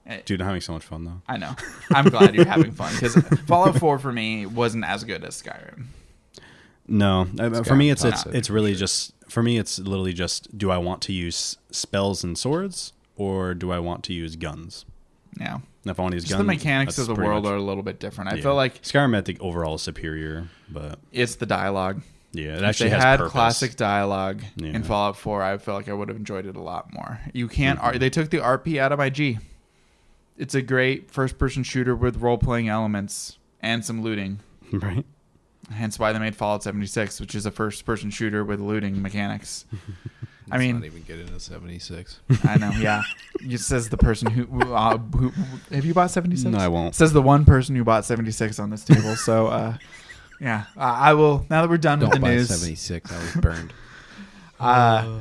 Eh, Dude, I'm having so much fun though. I know. I'm glad you're having fun because Fallout 4 for me wasn't as good as Skyrim. No, I- It's for me, it's it's it's really sure. just for me, it's literally just do I want to use spells and swords or do I want to use guns? Yeah. If I want to guns, the mechanics of the world much- are a little bit different. I yeah. feel like Skyrim, I think overall is superior, but it's the dialogue. yeah, it If actually they has had purpose. classic dialogue Yeah. in Fallout 4, I feel like I would have enjoyed it a lot more. You can't. Mm-hmm. ar- They took the RP out of my G. It's a great first-person shooter with role-playing elements and some looting. right? Hence why they made Fallout 76, which is a first-person shooter with looting mechanics. I Let's mean- not even get into 76. I know, yeah. It says the person who, uh, who have you bought 76? No, I won't. says the one person who bought 76 on this table. So, uh, yeah, I I will. Now that we're done Don't with the buy news, 76. I was burned. uh,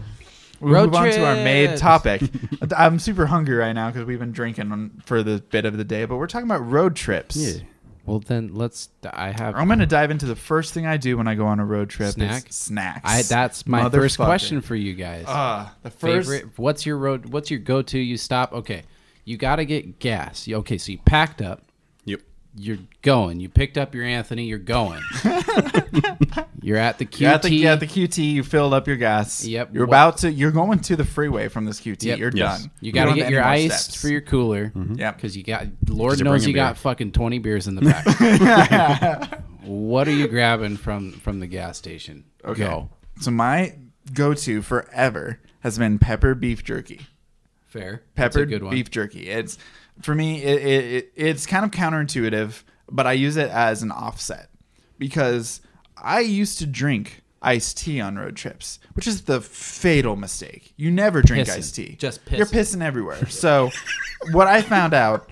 we'll Road move on to our main trips. topic. I'm super hungry right now because we've been drinking for the bit of the day, but we're talking about road trips. Yeah. Well, then let's. I have. I'm going to dive into the first thing I do when I go on a road trip. Snack? Is snacks. I, that's my first question for you guys. Uh, the first. Favorite? What's your road? What's your go-to? You stop. Okay, you got to get gas. Okay, so you packed up. Yep. You're going. You picked up your Anthony. You're going. you're at the QT. You're at the, you're at the QT. You filled up your gas. Yep. You're What- about to. You're going to the freeway from this QT. Yep. You're Yes. done. you got to get your ice steps. for your cooler. Yep. Because you got. Lord knows bringing you got fucking twenty beers in the back. what are you grabbing from from the gas station? Okay. Go. So my go-to forever has been pepper beef jerky. Fair. That's a Peppered good one. beef jerky. It's for me. It, it, it it's kind of counterintuitive, but I use it as an offset because I used to drink iced tea on road trips, which is the fatal mistake. You never drink Pissing. iced tea. Just pissing. You're pissing. pissing everywhere. So what I found out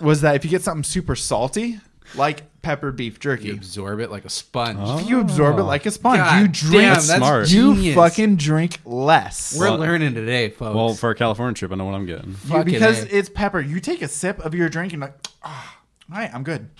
was that if you get something super salty, like peppered beef jerky, You absorb it like a sponge. if you absorb it like a sponge, God you drink. damn, that's smart. You genius. fucking drink less. We're Well- learning today, folks. Well, for a California trip, I know what I'm getting. You- Fucking because A. it's pepper. You take a sip of your drink and like, ah, all right, I'm good.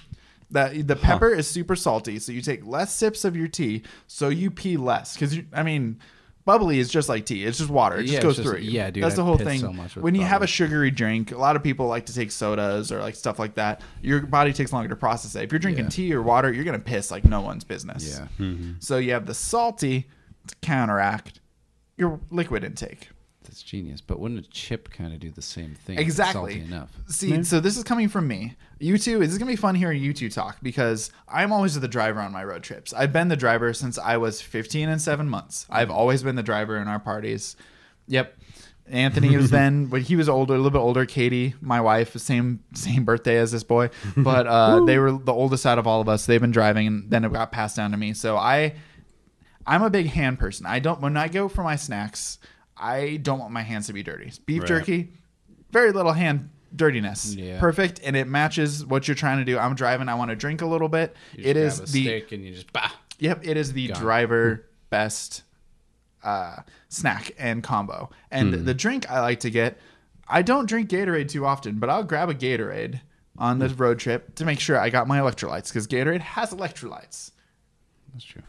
That the pepper is super salty, so you take less sips of your tea, so you pee less. Because I mean, bubbly is just like tea; it's just water. It just Yeah, goes it's just- through. you. yeah, dude, That's I the whole piss thing. so much with when you have a bubbly. sugary drink, a lot of people like to take sodas or like stuff like that. Your body takes longer to process it. If you're drinking Yeah. tea or water, you're gonna piss like no one's business. yeah. Mm-hmm. So you have the salty to counteract your liquid intake. That's genius. But wouldn't a chip kind of do the same thing? if it's Exactly. Salty enough. See, so this is coming from me. You two, this is gonna be fun hearing you two talk because I'm always the driver on my road trips. I've been the driver since I was 15 and seven months. I've always been the driver in our parties. Yep. Anthony was then, but he was older, a little bit older. Katie, my wife, same same birthday as this boy, but uh, they were the oldest out of all of us. They've been driving, and then it got passed down to me. So I I'm a big hand person. I don't when I go for my snacks, I don't want my hands to be dirty. Beef Right. jerky, very little hand dirtiness. Yeah. Perfect, and it matches what you're trying to do. I'm driving. I want to drink a little bit. It is the and you just bah. Yep, it is the Gone. driver best uh, snack and combo. And Hmm. the drink I like to get, I don't drink Gatorade too often, but I'll grab a Gatorade on the road trip to make sure I got my electrolytes because Gatorade has electrolytes. That's true.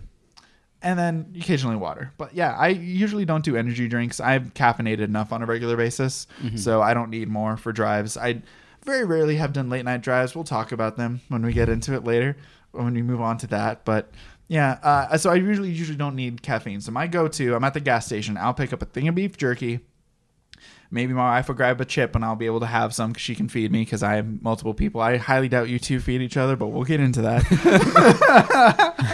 And then occasionally water. But yeah, I usually don't do energy drinks. I've caffeinated enough on a regular basis, Mm-hmm. so I don't need more for drives. I very rarely have done late night drives. We'll talk about them when we get into it later, when we move on to that. But yeah, uh, so I usually usually don't need caffeine. So my go-to, I'm at the gas station. I'll pick up a thing of beef jerky. Maybe my wife will grab a chip and I'll be able to have some because she can feed me because I have multiple people. I highly doubt you two feed each other, but we'll get into that.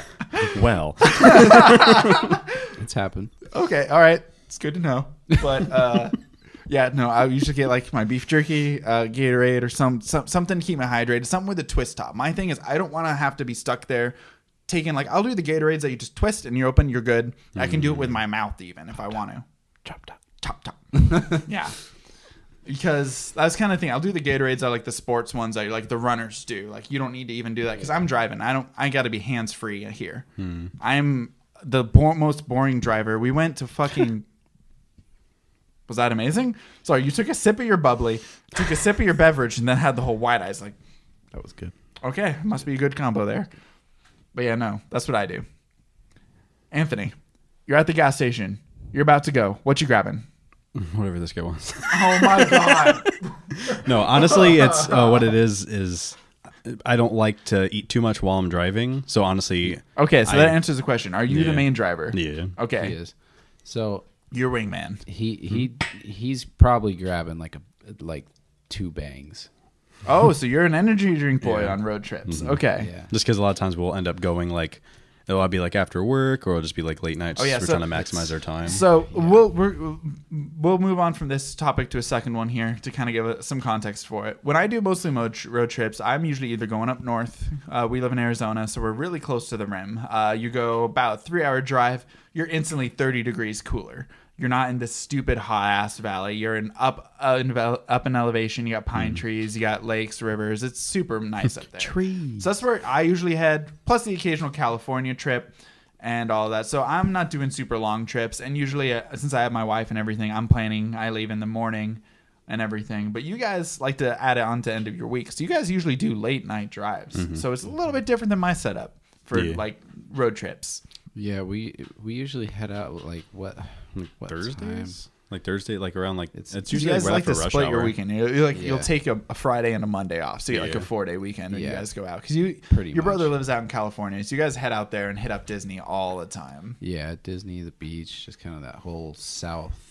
Well, It's happened. Okay, all right. It's good to know. But uh yeah, no, I usually get like my beef jerky, uh Gatorade or some, some something to keep me hydrated, something with a twist top. My thing is I don't want to have to be stuck there taking like I'll do the Gatorades that you just twist and you're open, you're good. I can do it with my mouth even if I want to. Chop top. Top top. yeah. Because that's kind of thing. I'll do the Gatorades. I like the sports ones that like the runners do. Like you don't need to even do that because I'm driving. I don't. I got to be hands free here. Hmm. I'm the bo- most boring driver. We went to fucking. Was that amazing? Sorry, you took a sip of your bubbly, took a sip of your beverage, and then had the whole wide eyes. Like, that was good. okay, must be a good combo there. But yeah, no, that's what I do. Anthony, you're at the gas station. You're about to go. What you grabbing? Whatever this guy wants. Oh my god. no, honestly, it's uh, what it is. Is I don't like to eat too much while I'm driving. So honestly, Okay, so I- that answers the question. Are you the Yeah. main driver? yeah. Okay, He is. So you're wingman. he he he's probably grabbing like a like two bangs. Oh, so you're an energy drink boy Yeah. on road trips. Mhm. Okay. Yeah. Just because a lot of times we'll end up going like it'll be like after work or it'll just be like late nights. Oh, yeah, we're so trying to maximize our time. So we'll we're, we'll move on from this topic to a second one here to kind of give it some context for it. When I do mostly mo- road trips, I'm usually either going up north. Uh, we live in Arizona, so we're really close to the rim. Uh, you go about three hour drive, you're instantly 30 degrees cooler. You're not in this stupid hot ass valley. You're in up uh, in, up in elevation. You got pine trees. You got lakes, rivers. It's super nice up there. Trees. So that's where I usually head, plus the occasional California trip and all that. So I'm not doing super long trips. And usually, uh, since I have my wife and everything, I'm planning, I leave in the morning and everything. But you guys like to add it on to end of your week. So you guys usually do late night drives. So it's a little bit different than my setup for Yeah. like road trips. Yeah, we we usually head out like what Like what Thursdays, like Thursday, like around like It's- it's, You usually guys right like to after rush split your weekend. You you like you'll take a, a Friday and a Monday off, so you get like a four day weekend when you Yeah. guys go out because you Pretty your brother lives out in California, so you guys head out there and hit up Disney all the time. Yeah, Disney, the beach, just kind of that whole south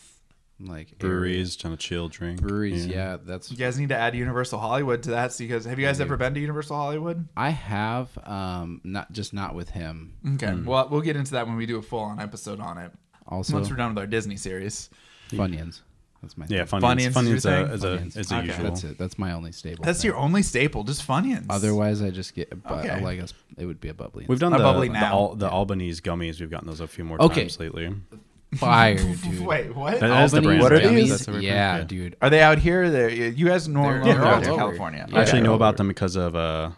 like area. breweries, trying to chill, drink. Breweries, yeah, that's You guys need to add Universal Hollywood to that. So you guys, have you guys Yeah. ever been to Universal Hollywood? I have um not just not with him. Okay, well we'll get into that when we do a full on episode on it. Also Once we're done with our Disney series. Funyuns. That's my Yeah, thing. Funyuns. Funyuns is your Funyuns is a Funyuns. is a Okay. usual. That's it. That's my only staple. That's thing. your only staple, just Funyuns. Otherwise, I just get. But Okay. like us, it would be a bubbly. We've done A the bubbly the, now. Al, the Albanese gummies. We've gotten those a few more Okay. times lately. fire, dude. Wait, what? That is the brand. What are right? these? That's the brand. Yeah, dude. Are they out here? They you guys know They're- they're, they're out all over. California. Yeah. I actually know about them because of uh,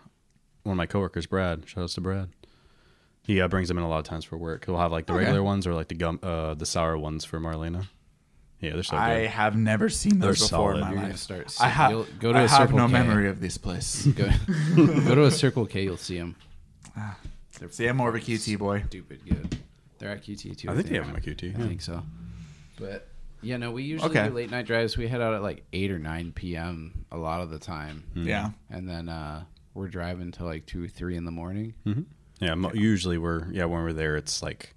one of my coworkers, Brad. Shout outs to Brad. He uh, brings them in a lot of times for work. He'll have like the Okay. regular ones or like the gum, uh, the sour ones for Marlena. Yeah, they're so I good. have never seen those They're before solid. in my You're gonna life. start. I, ha- you'll go to I a have Circle no K. memory of this place. Go, go to a Circle K. You'll see them. See, I'm more of a QT boy. Stupid good. They're at QT too. I think they have them at QT. I yeah. think so. But yeah, no, we usually Okay. do late night drives. We head out at like eight or nine p.m. a lot of the time, Mm. Yeah. and then uh, we're driving till like two, or three in the morning. Mhm. Yeah, mo- usually we're yeah when we're there it's like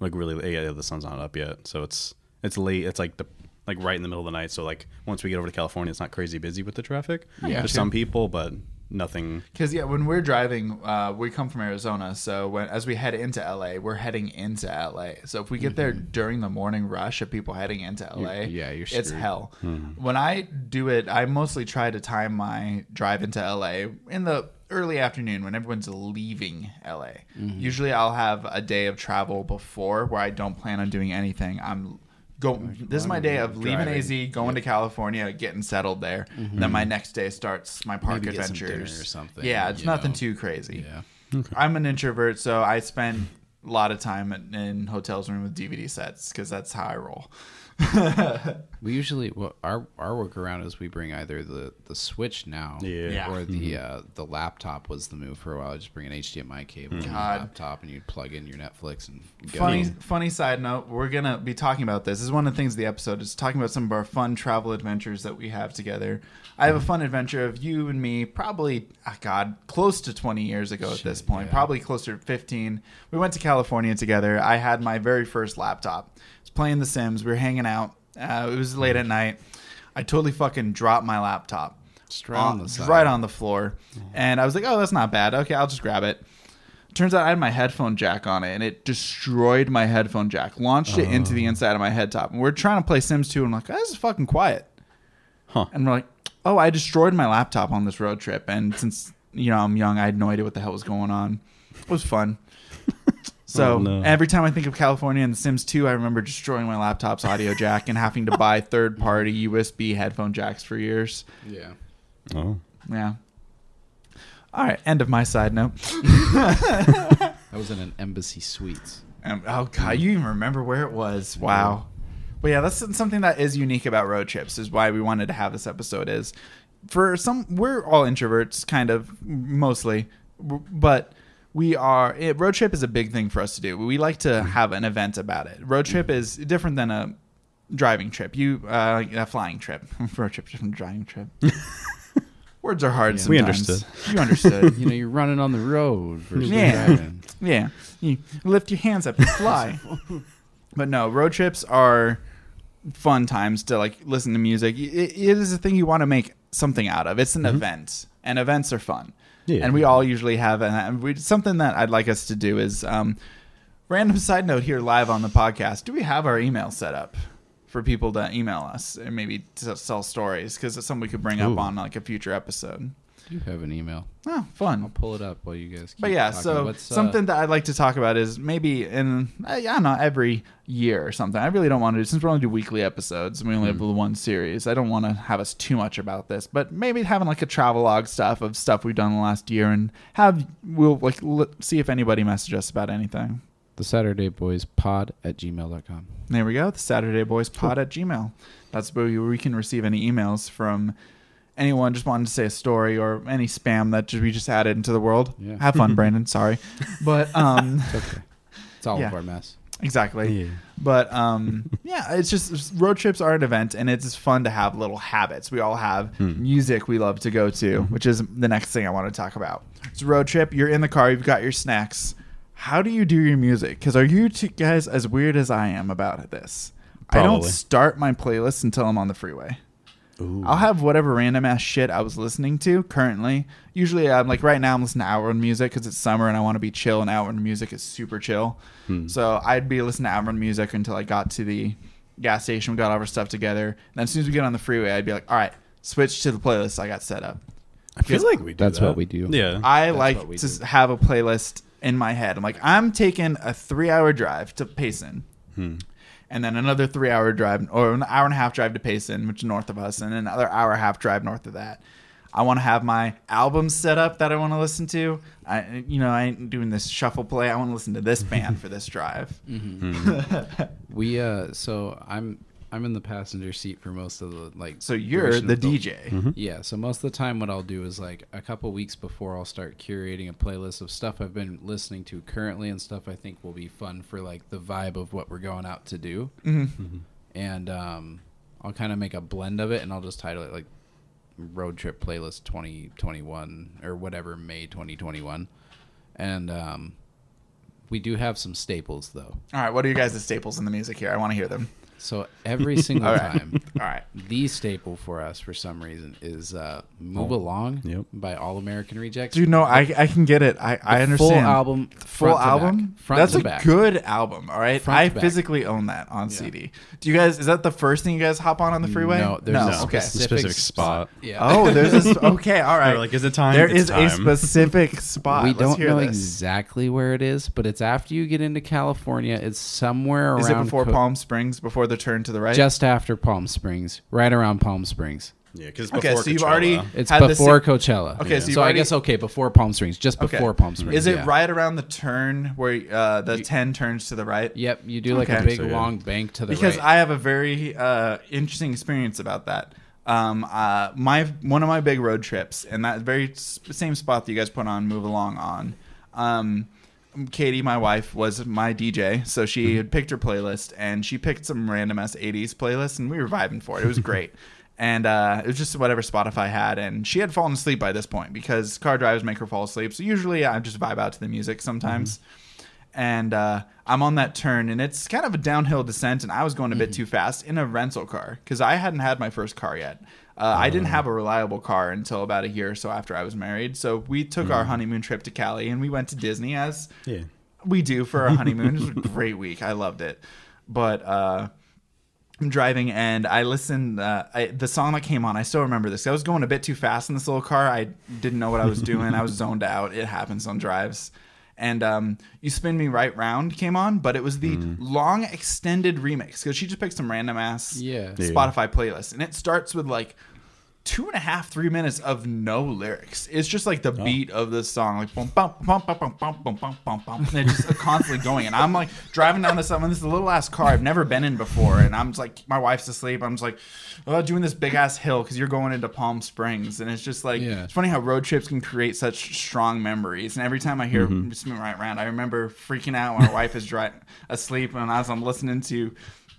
like really yeah the sun's not up yet so it's it's late it's like the like right in the middle of the night so like once we get over to California it's not crazy busy with the traffic Yeah. there's some people but nothing Because yeah, when we're driving, uh, we come from Arizona, so when as we head into LA, we're heading into LA. So if we get there during the morning rush of people heading into LA, yeah, you're it's screwed. hell. When I do it, I mostly try to time my drive into LA in the early afternoon when everyone's leaving LA. Mm-hmm. Usually I'll have a day of travel before where I don't plan on doing anything. I'm go this is my day of leaving AZ, going to California, getting settled there. Then my next day starts my park Mm-hmm. Maybe get some adventures or something, Yeah, it's nothing know. too crazy. Yeah. I'm an introvert, so I spend a lot of time in, in hotels room with DVD sets because that's how I roll. We usually well, our our workaround is we bring either the the Switch now, Yeah. Yeah. or the uh, the laptop was the move for a while. Just bring an HDMI cable and a God. laptop, and you plug in your Netflix and go. Funny, funny side note: We're gonna be talking about this. This is one of the things of the episode is talking about some of our fun travel adventures that we have together. I have a fun adventure of you and me, probably, ah, God, close to 20 years ago at this point, yeah. probably closer to 15. We went to California together. I had my very first laptop. Playing The Sims. We were hanging out. Uh, it was late at night. I totally fucking dropped my laptop. Right on on- the side. right on the floor. And I was like, oh, that's not bad. Okay, I'll just grab it. Turns out I had my headphone jack on it, and it destroyed my headphone jack. Launched it into the inside of my head top. And we're trying to play Sims 2, and I'm like, oh, this is fucking quiet. Huh. And we're like, oh, I destroyed my laptop on this road trip. And since, you know, I'm young, I had no idea what the hell was going on. It was fun. So Oh, no. every time I think of California and The Sims 2, I remember destroying my laptop's audio jack and having to buy third party USB headphone jacks for years. Yeah. Oh. Yeah. All right. End of my side note. That was in an Embassy Suites. Um, oh God, you even remember where it was? Wow. But yeah, that's something that is unique about road trips. Is why we wanted to have this episode. Is for some we're all introverts, kind of mostly, but we are it, road trip is a big thing for us to do. We like to mm-hmm. have an event about it. Road trip mm-hmm. is different than a driving trip. You uh, a flying trip. road trip different driving trip. Words are hard. Yeah. Sometimes. We understood. You understood. You know, you're running on the road versus Yeah. driving. Yeah, you lift your hands up and fly. but no, road trips are fun times to like listen to music. It, it is a thing you want to make something out of. It's an mm-hmm. event, and events are fun. Yeah. And we all usually have, and we, something that I'd like us to do is um, random side note here live on the podcast. Do we have our email set up? For people to email us and maybe to sell stories because it's something we could bring up on like a future episode. You have an email. Oh, fun! I'll pull it up while you guys. Keep But yeah, talking. so What's, uh, something that I'd like to talk about is maybe in I, I don't know every year or something. I really don't want to do since we only do weekly episodes and we only have the one series. I don't want to have us too much about this, but maybe having like a travelogue stuff of stuff we've done the last year and have we'll like l- see if anybody message us about anything. the Saturday Boys Pod at gmail.com. There we go. The Saturday Boys Pod at Gmail. That's where we can receive any emails from anyone just wanted to say a story or any spam that we just added into the world. Yeah. Have fun, Brandon. Sorry, but um, It's okay. It's all Yeah. of our mess. exactly. Yeah. But um, yeah, it's just road trips are an event, and it's fun to have little habits. We all have Hmm. music we love to go to, which is the next thing I want to talk about. It's a road trip. You're in the car. You've got your snacks. How do you do your music? Because are you two guys as weird as I am about this? I don't start my playlist until I'm on the freeway. Ooh. I'll have whatever random ass shit I was listening to currently. Usually, I'm like right now I'm listening to Outrun music because it's summer and I want to be chill, and Outrun music is super chill. Hmm. So I'd be listening to Outrun music until I got to the gas station. We got all our stuff together, and then as soon as we get on the freeway, I'd be like, "All right, switch to the playlist I got set up." I feel like we do That's that. what we do. Yeah. I That's like to do. have a playlist in my head. I'm like, I'm taking a three hour drive to Payson. Hmm. And then another three hour drive or an hour and a half drive to Payson, which is north of us, and another hour and a half drive north of that. I want to have my albums set up that I want to listen to. I, you know, I ain't doing this shuffle play. I want to listen to this band for this drive. Mm-hmm. We uh, so I'm I'm in the passenger seat for most of the like. So you're duration the of the- DJ. Yeah, so most of the time, what I'll do is like a couple weeks before I'll start curating a playlist of stuff I've been listening to currently and stuff I think will be fun for like the vibe of what we're going out to do. Mhm. And um, I'll kind of make a blend of it and I'll just title it like Road Trip Playlist 2021 or whatever, May 2021. And um, we do have some staples though. All right, what are you guys' the staples in the music here? I want to hear them. So every single All right. time, All right. the staple for us for some reason is uh, "Move Along" Yep. by All American Rejects. Dude, no, I I can get it. I I understand. Full album, full front to album. back. Front That's to a back. good album. All right, Front I to back. physically own that on CD. Do you guys? Is that the first thing you guys hop on on the freeway? No, there's no. a okay. specific, Specific spot. Yeah. Oh, there's a okay. All right. They're like, is it time? There It's is a time. specific spot. we Let's don't hear know this. exactly where it is, but it's after you get into California. It's somewhere around. Is it before Co- Palm Springs? Before the turn to the right? Just after Palm Springs, right around Palm Springs. Yeah, because Okay, so you've already It's had the before si- Coachella. Okay, so so, you've I already- guess okay before Palm Springs, just Okay. before Palm Springs. Is it yeah. right around the turn where uh, the ten turns to the right? Yep, you do like Okay. a big So, yeah. long bank to the right. because right. I have a very uh, interesting experience about that. Um, uh, my one of my big road trips, and that very s- same spot that you guys put on "Move Along" on. Um, Katie, my wife, was my DJ, so she had picked her playlist, and she picked some random ass '80s playlist, and we were vibing for it. It was great. And uh, it was just whatever Spotify had, and she had fallen asleep by this point because car drives make her fall asleep. So usually I just vibe out to the music sometimes and uh, I'm on that turn, and it's kind of a downhill descent, and I was going a bit too fast in a rental car because I hadn't had my first car yet. Uh, I didn't have a reliable car until about a year or so after I was married. So we took our honeymoon trip to Cali, and we went to Disney as Yeah. we do for our honeymoon. it was a great week. I loved it, but. Uh, I'm driving and I listened. Uh, I, the song that came on, I still remember this. I was going a bit too fast in this little car. I didn't know what I was doing. I was zoned out. It happens on drives. And um, "You Spin Me Right Round" came on, but it was the long extended remix because she just picked some random ass Yeah. Yeah. Spotify playlist, and it starts with like two and a half, three minutes of no lyrics. It's just like the beat of the song, like bum bum bum bum bum bum bum bum bum bum. And it's just constantly going. And I'm like driving down this. This is a little ass car I've never been in before, and I'm just like, my wife's asleep. I'm just like, oh, doing this big ass hill because you're going into Palm Springs, and it's just like Yeah. it's funny how road trips can create such strong memories. And every time I hear "Spin Right Round," I remember freaking out when my wife is dry, asleep, and as I'm listening to.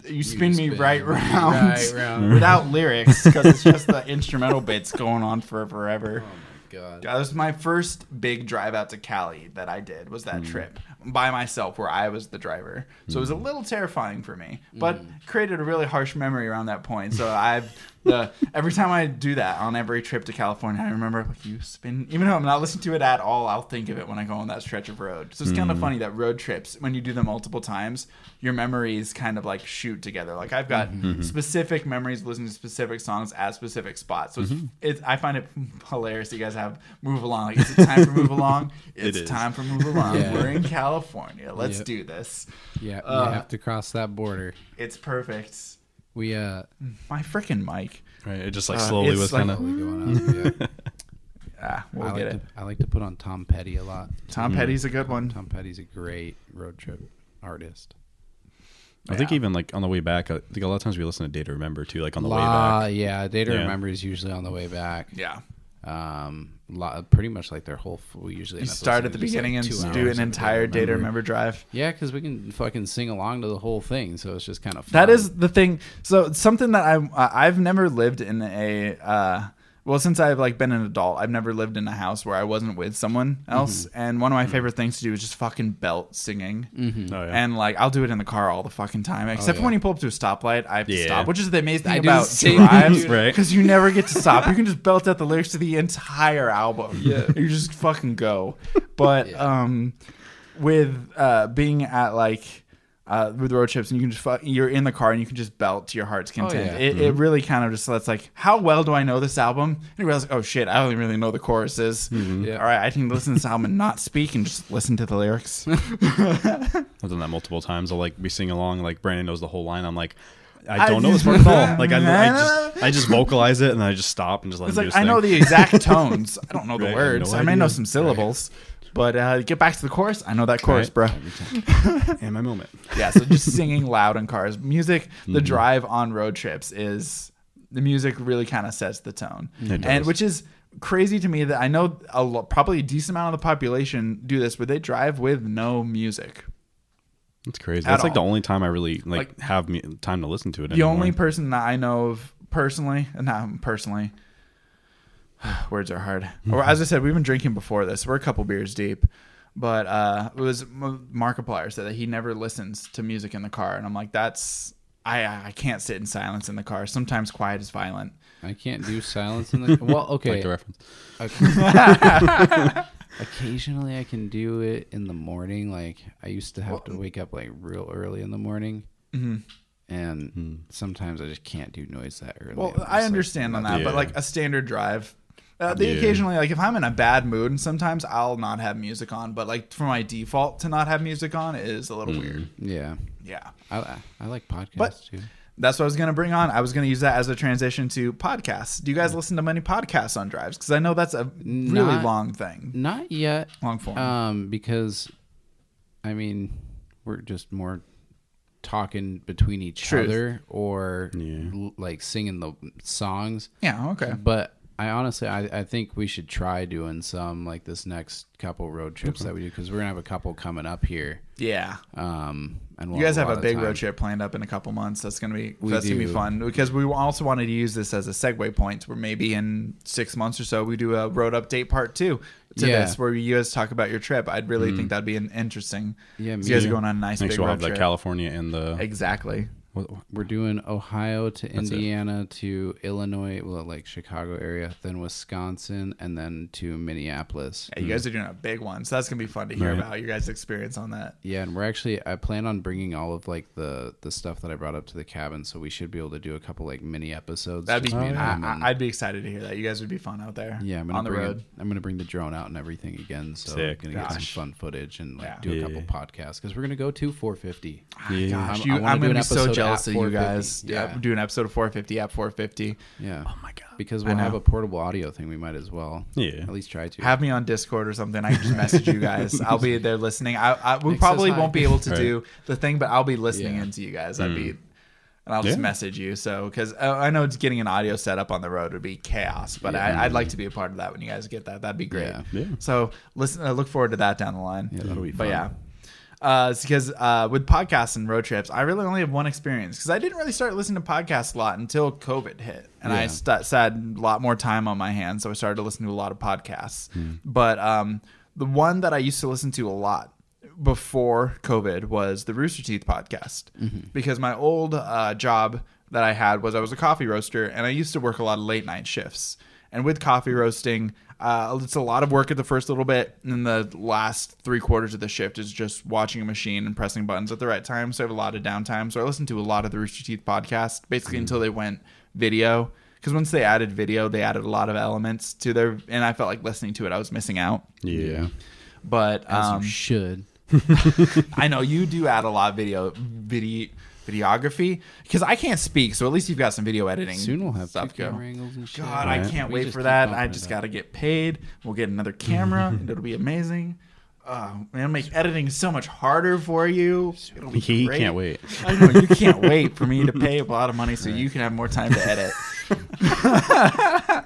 You spin me spin right me round, right round. without lyrics because it's just the instrumental bits going on for forever. Oh my God. That was my first big drive out to Cali that I did was that mm. trip by myself where I was the driver. So it was a mm. little terrifying for me, but mm. created a really harsh memory around that point. So I've the every time I do that on every trip to California, I remember like you spin even though I'm not listening to it at all, I'll think of it when I go on that stretch of road. So it's kind of mm. funny that road trips when you do them multiple times, your memories kind of like shoot together. Like I've got mm-hmm. Mm-hmm. specific memories of listening to specific songs at specific spots. So it's, mm-hmm. it's I find it hilarious that you guys have move along. Like, is it time for move along? It's is. time for move along. We're in California. Let's Yep. do this. Yeah, Uh, you have to cross that border. It's perfect. We uh My freaking mic. Right. It just like Uh, slowly it's was like- kind of. totally going on. Yeah. Ah, we'll I get like it. to I like to put on Tom Petty a lot. Tom Petty's a good one. Tom Petty's a great road trip artist. I think even like on the way back, I think a lot of times we listen to Day to Remember too, like on the way back. Yeah, Day to Yeah. Remember is usually on the way back. Yeah. Um, lo- pretty much like their whole. We usually You start at the listening to just, beginning like, and do an of Day to entire day to remember drive. Yeah, because we can fucking sing along to the whole thing, so it's just kind of fun. That is the thing. So something that I I've never lived in a uh, well since I've like been an adult, I've never lived in a house where I wasn't with someone else. And one of my favorite things to do is just fucking belt singing. Mm-hmm. Oh yeah. And like I'll do it in the car all the fucking time, except for yeah. when you pull up to a stoplight. I have to Yeah. stop, which is the amazing thing the about drives, right? Because you never get to stop. You can just belt out the lyrics to the entire album. Yeah. you just fucking go. But um, with uh, being at like uh, with road trips and you can just fu- you're in the car and you can just belt to your heart's content. yeah. It, it really kind of just lets like how well do I know this album? And you realize oh shit I don't really know the choruses. Yeah. All right, I can listen to this album and not speak and just listen to the lyrics. I've done that multiple times. I'll like be singing along, like Brandon knows the whole line. I'm like, I I don't know this just- part at all. Like I, I just I just vocalize it and then I just stop and just let It's him like do I his know the exact tones. I don't know the Right, I words. no I may know some syllables, but uh, get back to the chorus. I know that chorus, Right. bro. in my moment. Yeah, so just singing loud in cars. Music, Mm-hmm. the drive on road trips is the music really kind of sets the tone, It and which is crazy to me that I know a lo- probably a decent amount of the population do this, but they drive with no music. That's crazy. At That's like the only time I really like, Like- have me, time to listen to it. The anymore. only person that I know of personally, not personally, words are hard. Or as I said, we've been drinking before this. We're a couple beers deep, but uh, it was M- Markiplier said that he never listens to music in the car, and I'm like, that's I I can't sit in silence in the car. Sometimes quiet is violent. I can't do silence in the car. well. Like Okay, the reference. occasionally I can do it in the morning. Like I used to have to wake up like real early in the morning, Mhm. and sometimes I just can't do noise that early. Well, I'm just I like, understand on that, but like a standard drive. Uh, the Yeah. occasionally, like if I'm in a bad mood, and sometimes I'll not have music on. But like for my default to not have music on is a little weird. Yeah, Yeah, I I like podcasts But- too. that's what I was gonna bring on. I was gonna use that as a transition to podcasts. Do you guys listen to many podcasts on drives? Because I know that's a really Not- long thing, Not yet. long form. Um, because I mean, we're just more talking between each Truth. other or Yeah. l- like singing the songs. yeah, okay. But I honestly, I, I think we should try doing some like this next couple road trips that we do because we're gonna have a couple coming up here. Yeah, Um, and we'll you guys have lot a big road trip planned up in a couple months. That's gonna be We that's gonna be do. fun because we also wanted to use this as a segue point where maybe in six months or so we do a road update part two to Yeah. This where you guys talk about your trip. I'd really think that'd be an interesting. Yeah, me you guys are too. going on a nice Make big sure we'll road have the trip. California and the. exactly. What- We're doing Ohio to it. Indiana to Illinois, well, like Chicago area, then Wisconsin, and then to Minneapolis. Yeah, you guys are doing a big one, so that's gonna be fun to hear Right. about your guys' experience on that. Yeah, and we're actually I plan on bringing all of like the the stuff that I brought up to the cabin, so we should be able to do a couple like mini episodes. That'd be. just me I, I, I'd be excited to hear that. You guys would be fun out there. yeah, I'm gonna on the bring road. It, I'm gonna bring the drone out and everything again, so Sick. I'm gonna get some fun footage and like Yeah. do a Yeah. couple podcasts because we're gonna go to 450. Yeah. Gosh, I'm- you, I I'm, do gonna an be so jealous at of you guys. Yeah, Yeah. do an episode of 450 at 450. Yeah. Oh my god. Because we'll have a portable audio thing. We might as well. Yeah. At least try to. Have me on Discord or something. I can just message you guys. I'll be there listening. I, I we Mix probably won't be able to Right. do the thing, but I'll be listening Yeah. into you guys. I'd be, and I'll just Yeah. message you. So because uh, I know it's getting an audio set up on the road would be chaos, but I, I'd like to be a part of that when you guys get that. That'd be great. Yeah. Yeah. So listen, uh, look forward to that down the line. Yeah, that'll be fun. But yeah. Uh, because uh, with podcasts and road trips, I really only have one experience because I didn't really start listening to podcasts a lot until COVID hit, and I Yeah. st- had a lot more time on my hands, so I started to listen to a lot of podcasts. But um, the one that I used to listen to a lot before COVID was the Rooster Teeth podcast because my old uh, job that I had was I was a coffee roaster, and I used to work a lot of late night shifts. And with coffee roasting, uh, it's a lot of work at the first little bit, and then the last three quarters of the shift is just watching a machine and pressing buttons at the right time. So I have a lot of downtime. So I listened to a lot of the Rooster Teeth podcast, basically until they went video. Because once they added video, they added a lot of elements to their, and I felt like listening to it, I was missing out. Yeah. But As um, you should. I know you do add a lot of video, video, videography because I can't speak. So at least you've got some video editing. Soon we'll have stuff go. camera angles and shit. God, I can't We wait for that. I just got to get paid. We'll get another camera, and it'll be amazing. Uh, it'll make editing so much harder for you. It'll be He great. can't wait. I know you can't wait for me to pay a lot of money so you can have more time to edit.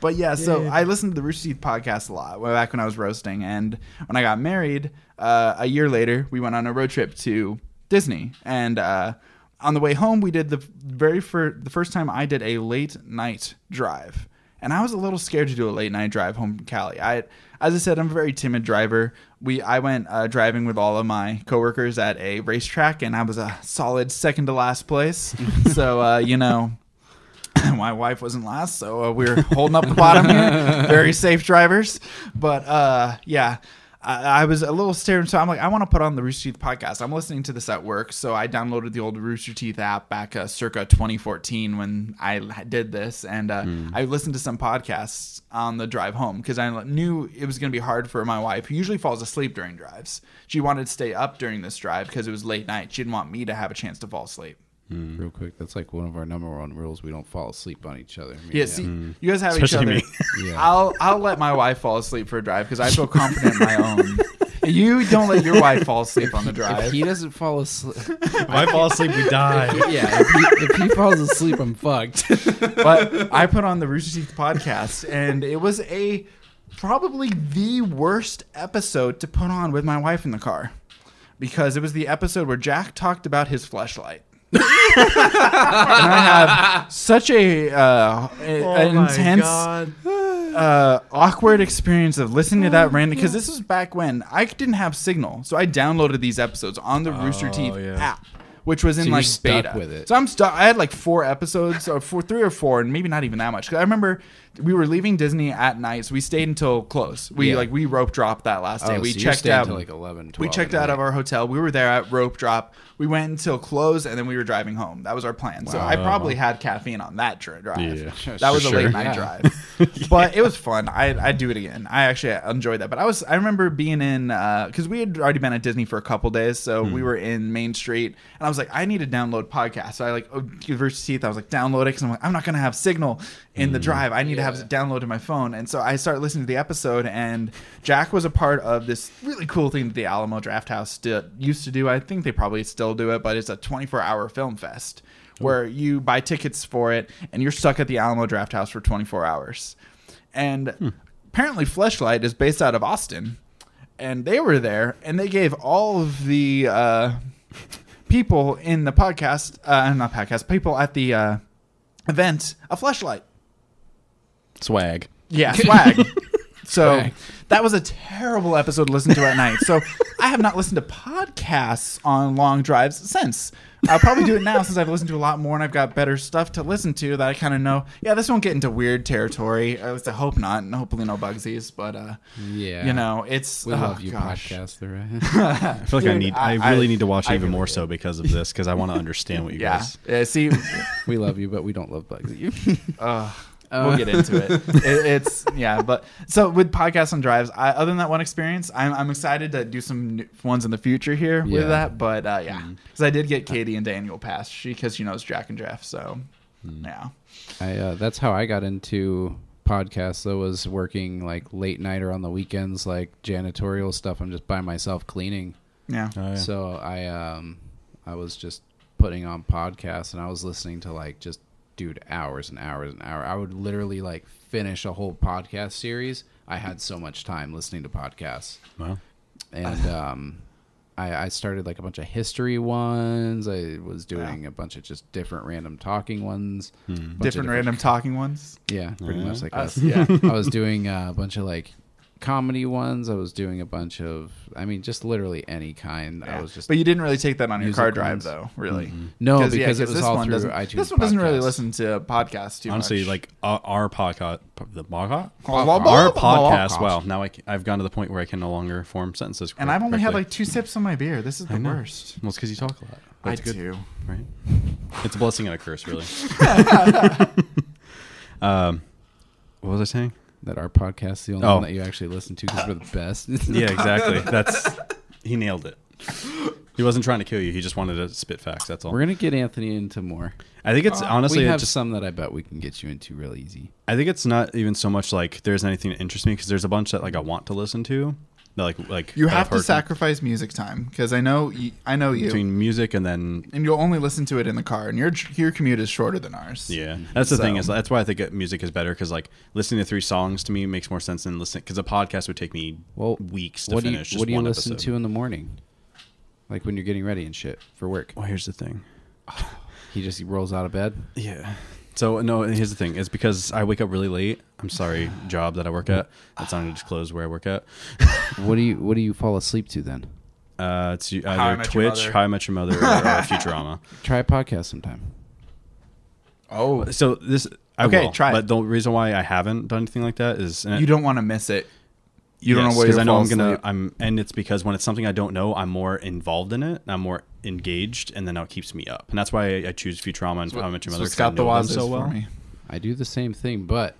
but yeah, so I listened to the Rooster Teeth podcast a lot back when I was roasting, and when I got married, uh, a year later, we went on a road trip to Disney, and uh, on the way home, we did the very first the first time I did a late night drive. And I was a little scared to do a late night drive home from Cali. I, as I said, I'm a very timid driver. We, I went uh, driving with all of my coworkers at a racetrack, and I was a solid second to last place. so, uh, you know, my wife wasn't last, so uh, we were holding up the bottom here. Very safe drivers, but uh, yeah, I, I was a little scared. So I'm like, I want to put on the Rooster Teeth podcast. I'm listening to this at work, so I downloaded the old Rooster Teeth app back uh, circa 2014 when I did this, and uh, I listened to some podcasts on the drive home because I knew it was going to be hard for my wife, who usually falls asleep during drives. She wanted to stay up during this drive because it was late night. She didn't want me to have a chance to fall asleep. Mm. Real quick, that's like one of our number one rules. We don't fall asleep on each other. I mean, Yeah, see, mm. you guys have Especially each me. other. Yeah. I'll I'll let my wife fall asleep for a drive because I feel confident in my own. You don't let your wife fall asleep on the If drive. he doesn't fall asleep, If I fall asleep, we die. yeah. If he, if he falls asleep, I'm fucked. but I put on the Rooster Teeth podcast, and it was a probably the worst episode to put on with my wife in the car because it was the episode where Jack talked about his fleshlight. And I have such a uh, a- an intense uh, awkward experience of listening to that random because this was back when I didn't have signal, so I downloaded these episodes on the Rooster Teeth yeah. app which was in So you're like stuck beta. with it. So I'm stuck. I had like four episodes, or four, three or four, and maybe not even that much. 'Cause I remember we were leaving Disney at night, so we stayed until close. We Yeah. like we rope dropped that last day. Oh, we so checked out till like 11, we 12 checked at out of night. our hotel. We were there at rope drop. We went until close, and then we were driving home. That was our plan. So I probably had caffeine on that dri- drive. Yeah, that was a late night Yeah. drive, but it was fun. I I'd do it again. I actually enjoyed that. But I was I remember being in uh, because we had already been at Disney for a couple days, so we hmm. were in Main Street, and I was like, I need to download podcasts. So I like oh, Rooster Teeth. I was like, download it because I'm like, I'm not gonna have signal in the hmm. drive. I need to have it downloaded my phone, and so I started listening to the episode, and Jack was a part of this really cool thing that the Alamo Drafthouse did, used to do. I think they probably still do it, but it's a 24 hour film fest where you buy tickets for it and you're stuck at the Alamo Drafthouse for 24 hours. And apparently, Fleshlight is based out of Austin, and they were there, and they gave all of the uh, people in the podcast, uh, not podcast, people at the uh, event a fleshlight. Swag. Yeah, swag. so Swag. that was a terrible episode to listen to at night. So I have not listened to podcasts on long drives since. I'll probably do it now since I've listened to a lot more and I've got better stuff to listen to that I kind of know. Yeah, this won't get into weird territory. At least I hope not, and hopefully no bugsies. But uh, Yeah. you know, it's we oh, love you, gosh. podcaster. I feel like I need. I- I, really need to watch I even really more do. so because of this, because I want to understand what you Yeah, guys. yeah. See, we love you, but we don't love bugs at you. uh, Uh, we'll get into it. it. It's yeah, but so with podcasts and drives, I, other than that one experience, I'm, I'm excited to do some new ones in the future here Yeah. with that. But uh, yeah, because I did get Katie and Daniel past she because she knows Jack and Jeff. So Hmm. yeah, I uh, that's how I got into podcasts. Though was working like late night or on the weekends, like janitorial stuff. I'm just by myself cleaning, yeah. Oh, yeah. so I um I was just putting on podcasts and I was listening to like just dude hours and hours and hours. I would literally like finish a whole podcast series. I had so much time listening to podcasts. well, and um, I, I started like a bunch of history ones. I was doing a bunch of just different random talking ones. hmm. bunch of Different random talking ones. Yeah, pretty Yeah. much like Us, us. yeah. I was doing uh, a bunch of like comedy ones. I was doing a bunch of, I mean, just literally any kind. I was just but you didn't really take that on your car drive ones. though, really. Mhm. no yeah, because it 'cause was all through doesn't, iTunes. This one doesn't really listen to podcasts too honestly, much. like our, our podcast, the podcast, our blah, blah, podcast. podcast. Wow, now I, have gone to the point where I can no longer form sentences. and I've only had like two sips of my beer. This is the worst. Well, it's because you talk a lot. But I good, do. right? It's a blessing and a curse, really. um, what was I saying? That our podcast is the only Oh. one that you actually listen to because we're the best. Yeah, exactly. That's he nailed it. He wasn't trying to kill you. He just wanted to spit facts. That's all. We're gonna get Anthony into more. I think it's uh, honestly we it have just some that I bet we can get you into real easy. I think it's not even so much like there's anything that interests me because there's a bunch that like I want to listen to, like like You have to sacrifice music time because I know you, I know you, between music and then and you'll only listen to it in the car, and your your commute is shorter than ours. yeah. That's the thing is that's why I think music is better because like listening to three songs to me makes more sense than listening because a podcast would take me Well, weeks to what do you finish. just what do you one listen episode. to in the morning? Like when you're getting ready and shit for work. Well, here's the thing. He just rolls out of bed. Yeah. So no, here's the thing. It's because I wake up really late. I'm sorry, job that I work at. That's not going to disclose where I work at. What do you what do you fall asleep to then? Uh, it's either How I Met Your Twitch, Mother. How I Met Your Mother, or, or Futurama. Try a podcast sometime. Oh, So this I Okay, will, try it. But the reason why I haven't done anything like that is and you don't want to miss it. You don't know where because you're I know I'm gonna. asleep. I'm and it's because when it's something I don't know, I'm more involved in it. I'm more engaged, and then it keeps me up. And that's why I, I choose Futurama and How I Met Your Mother what 'cause I Scott the know them Waz so well. me. I do the same thing, but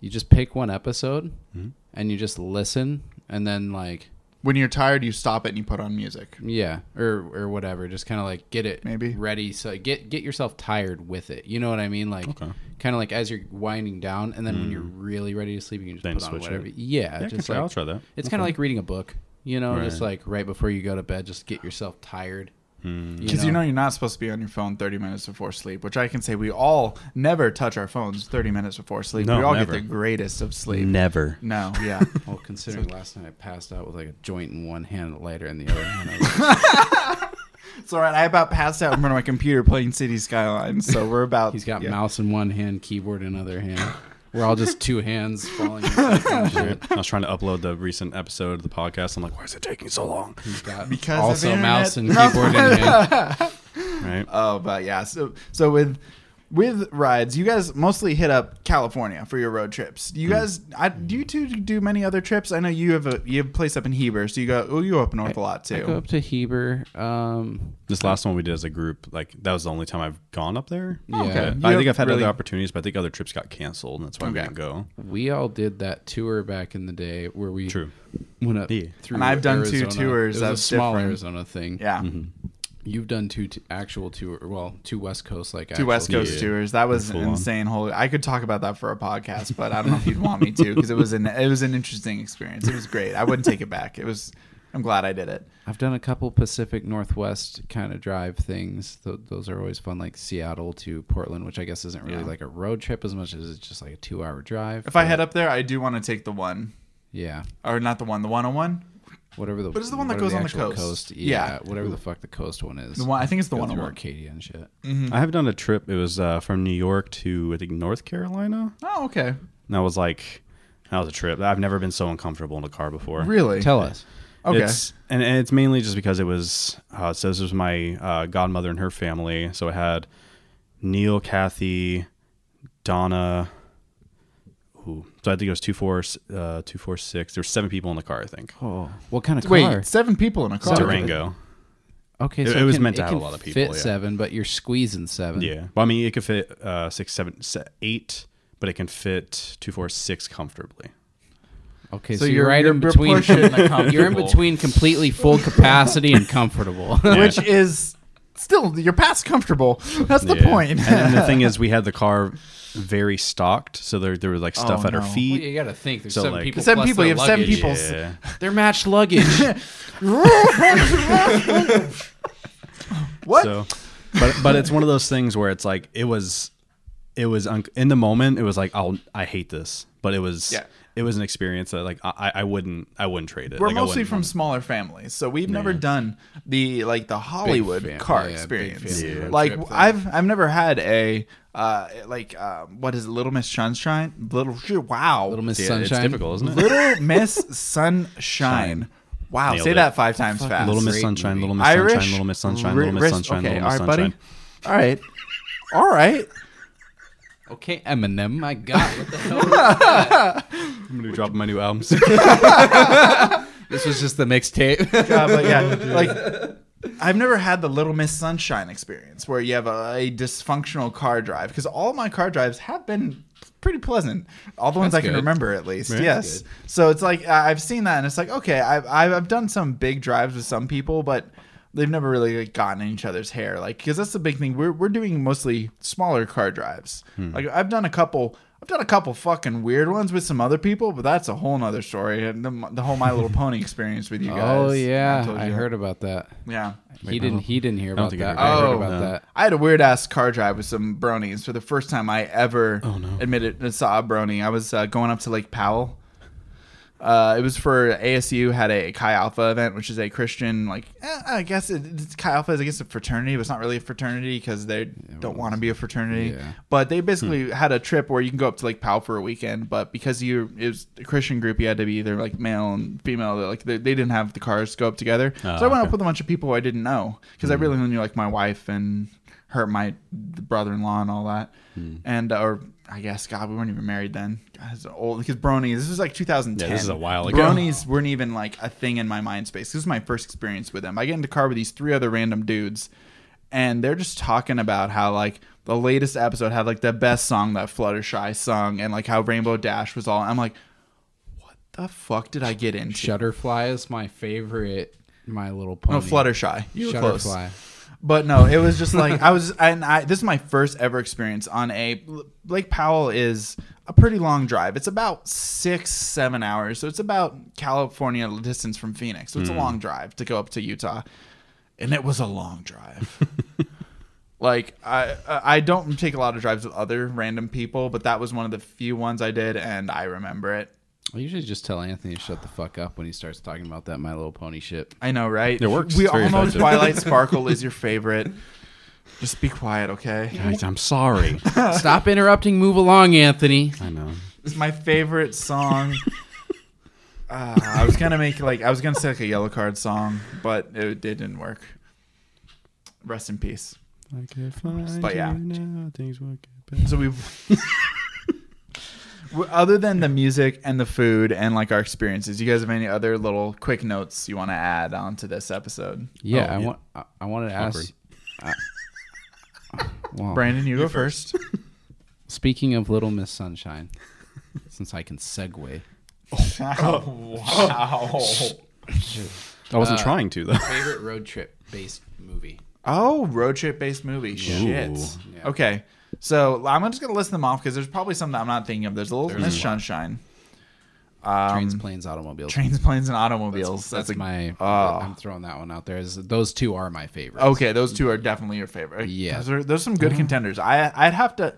you just pick one episode Mhm. and you just listen and then like When you're tired, you stop it and you put on music. yeah, or or whatever, just kind of like get it Maybe. ready so get get yourself tired with it. You know what I mean? Like Okay. Kind of like as you're winding down and then when you're really ready to sleep you can just Then put on switch whatever. it. Yeah, Yeah, I can just try, like I'll try that. It's kind of like reading a book, you know, just Right. like right before you go to bed, just get yourself tired. Hmm. Because you know you're not supposed to be on your phone 30 minutes before sleep, which I can say we all never touch our phones 30 minutes before sleep. No, we all never. get the greatest of sleep. Never. No, yeah. Well, considering last night I passed out with like a joint in one hand, a lighter in the other hand. I was it's all right. I about passed out in front of my computer playing City Skylines, so we're about. He's got yeah. mouse in one hand, keyboard in other hand. We're all just two hands falling asleep and shit. I was trying to upload the recent episode of the podcast. I'm like, why is it taking so long? He's got Because also internet. mouse and keyboard in hand. right? Oh, but yeah. So so with with rides, you guys mostly hit up California for your road trips. You Hmm. guys? I, do you two do many other trips? I know you have a you have a place up in Heber, so you go. Oh, you go up north a lot too. I go up to Heber. Um, This last one we did as a group, like that was the only time I've gone up there. Oh, Yeah. okay. I think I've had really- other opportunities, but I think other trips got canceled, and that's why we Okay. didn't go. we all did that tour back in the day where we True. went up Yeah. through. And I've done two tours, It was a that's small different. Arizona thing. Yeah. Mm-hmm. You've done two t- actual tour. Well, two West Coast like Two West Coast Yeah. tours. That was Full on. insane. Holy, I could talk about that for a podcast, but I don't know if you'd want me to because it was an it was an interesting experience. It was great. I wouldn't take it back. It was. I'm glad I did it. I've done a couple Pacific Northwest kind of drive things. Th- those are always fun, like Seattle to Portland, which I guess isn't really Yeah. like a road trip as much as it's just like a two-hour drive. If I head up there, I do want to take the one, yeah, or not the one, the 101. Whatever the. But What is the one that whatever goes on the actual coast? Yeah, Yeah. whatever the fuck the coast one is. The one I think it's the Go one through on Arcadia and shit. I have done a trip. It was uh, from New York to I think North Carolina. Oh, okay. And that was like that was a trip. I've never been so uncomfortable in a car before. Really? Tell us. Okay. It's, and, and it's mainly just because it was uh, it says it was my uh, godmother and her family. So it had Neil, Kathy, Donna. Ooh, so I think it was two four uh, two four six. There's seven people in the car. I think Oh, what kind of car? Wait, car? seven people in a car. Durango. Okay, It- so it was can- meant to it have a can lot of people, Fit yeah. seven, but you're squeezing seven. Yeah, well, I mean it could fit uh, six, seven, se- eight, but it can fit two four six comfortably. Okay, So so, you're, you're- right you're in between. pushing the you're in comfortable. between completely full capacity and comfortable. Which is still you're past comfortable. That's the Yeah. point. and, and the thing is, we had the car very stocked, so there there was like stuff Oh, at our no. Well, feet. you got to think. There's So, seven like- people. Seven plus people, their you have seven luggage. people. Yeah. They're matched luggage. what? So, but but it's one of those things where it's like it was, it was un- in the moment. It was like I'll I hate this, but it was Yeah. it was an experience that like I, I wouldn't I wouldn't trade it. We're Like, I mostly wouldn't from wanna- smaller families, so we've never done the like the Hollywood fam- car yeah, big experience. family road Like trip thing. I've I've never had a uh like uh, what is it, Little Miss Sunshine? Little wow, Little Miss Yeah, Sunshine. It's difficult, isn't it? Little Miss Sunshine. Wow, Nailed say it. that five times fast. Little Miss Great Sunshine, movie. Little Miss Irish, Sunshine, Little Miss Sunshine, ri- Little Miss Sunshine, okay, Little Miss all right, Sunshine. buddy. All right, all right. okay, Eminem. My God, what the hell? Was that? I'm gonna be dropping my new albums. this was just the mixtape. But yeah, like I've never had the Little Miss Sunshine experience where you have a, a dysfunctional car drive because all my car drives have been pretty pleasant. All the ones That's I can good. remember, at least. Right. Yes. So it's like I- I've seen that, and it's like okay, I've I've I've done some big drives with some people, but. They've never really like, gotten in each other's hair, like because that's the big thing. We're we're doing mostly smaller car drives. Hmm. Like I've done a couple, I've done a couple fucking weird ones with some other people, but that's a whole nother story. And the, the whole My Little Pony experience with you guys. oh yeah, told I heard about that. Yeah. He didn't. He didn't hear about I that. I heard Oh, about no. that. I had a weird ass car drive with some bronies for the first time I ever Oh, no. admitted saw a brony. I was uh, going up to Lake Powell. Uh, it was for ASU had a Chi Alpha event, which is a Christian like eh, I guess it, it's Chi Alpha is I guess a fraternity, but it's not really a fraternity because they don't want to be a fraternity. Yeah. But they basically had a trip where you can go up to Lake Powell for a weekend, but because you it was a Christian group, you had to be either like male and female. Like they, they didn't have the cars go up together, Oh, so I went okay. up with a bunch of people I didn't know because I really only knew like my wife and her, my brother-in-law, and all that. And uh, or I guess God, we weren't even married then. God, it's old because bronies. This was like 2010. Yeah, this is a while ago. Bronies weren't even like a thing in my mind space. This is my first experience with them. I get in the car with these three other random dudes, and they're just talking about how like the latest episode had like the best song that Fluttershy sung, and like how Rainbow Dash was all. I'm like, what the fuck did I get into? Shutterfly is my favorite. My Little Pony. No, Fluttershy. You were close. But no, it was just like I was, and I this is my first ever experience on a Lake Powell is a pretty long drive. It's about six, seven hours, so it's about California distance from Phoenix. So it's a hmm. long drive to go up to Utah, and it was a long drive. like I, I don't take a lot of drives with other random people, but that was one of the few ones I did, and I remember it. I usually just tell Anthony to shut the fuck up when he starts talking about that My Little Pony shit. I know, right? It works. We It's very all know effective. Twilight Sparkle is your favorite. Just be quiet, okay? Guys, I'm sorry. Stop interrupting. Move along, Anthony. I know. It's my favorite song. Uh, I was gonna make like I was gonna say like a Yellowcard song, but it, it didn't work. Rest in peace. I can find But yeah. you now, things will get better. So we've. W- Other than the music and the food and like our experiences, you guys have any other little quick notes you want to add onto this episode? Yeah, Oh, I yeah. want. I, I wanted to ask. I- well, Brandon, you, go first. speaking of Little Miss Sunshine, since I can segue, wow. I wasn't Uh, trying to though. favorite road trip based movie. Oh, road trip based movie. Shit. Yeah. Okay. So I'm just gonna list them off because there's probably some that I'm not thinking of. There's a little Miss. Sunshine. Um, Trains, planes, automobiles. trains, planes, and That's, automobiles. that's, a- my. Oh. I'm throwing that one out there. Is those two are my favorites. Okay, those two are definitely your favorite. Yeah. those are, those are some good contenders. I I'd have to.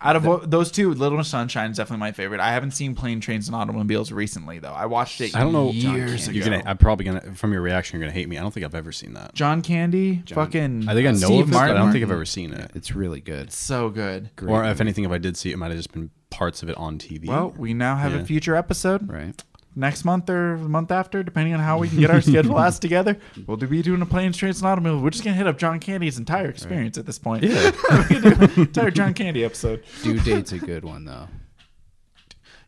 Out of what, those two, Little Miss Sunshine is definitely my favorite. I haven't seen Plane, Trains, and Automobiles recently though. I watched it. I don't know. years You're ago. gonna. I'm probably gonna. From your reaction, you're gonna hate me. I don't think I've ever seen that. John Candy, John- fucking. I think I know Steve of it, but I don't think I've ever seen it. It's really good. so good. Great Or if anything, if I did see it, it might have just been parts of it on TV. Well, we now have Yeah. a future episode right. Next month or the month after, depending on how we can get our schedule ass together. We'll be doing a Planes, Trains, and Automobiles. We're just gonna hit up John Candy's entire experience at this point. Yeah. we can do entire John Candy episode. Due date's a good one though.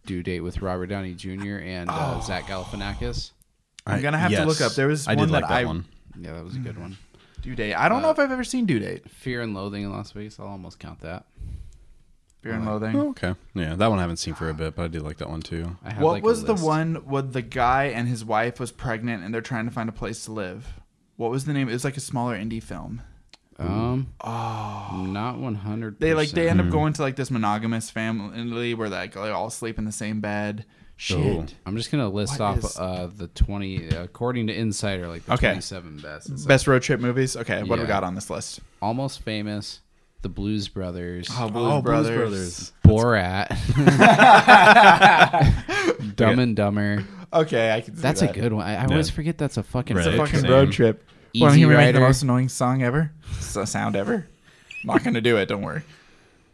Due date with Robert Downey Jr. and uh, Oh. Zach Galifianakis. I'm gonna have to look up. There was I one did that like that I- one. Yeah, that was a good one. Due date. I don't know Uh, if I've ever seen Due Date. Fear and Loathing in Las Vegas. I'll almost count that. Fear and Loathing. Oh, okay. Yeah, that one I haven't seen for a bit, but I do like that one too. I have What like a was the list. one with the guy and his wife was pregnant and they're trying to find a place to live? What was the name? It was like a smaller indie film. Um, Oh. not one hundred. They like they end up going to like this monogamous family where like they all sleep in the same bed. Shit. Oh. I'm just gonna list What off is- uh, the twenty according to Insider, like the Okay. twenty-seven best. It's like Best road trip movies. Okay, what do we Yeah. got on this list? Almost Famous, The Blues Brothers, Oh, Blues Oh, Blues Brothers. Brothers. Borat, Dumb and Dumber. Okay, I can. See That's that. a good one. I, I Yeah. always forget that's a fucking. Right. It's a fucking road trip. Easy Want to hear make the most annoying song ever? So sound ever? I'm not gonna do it. Don't worry.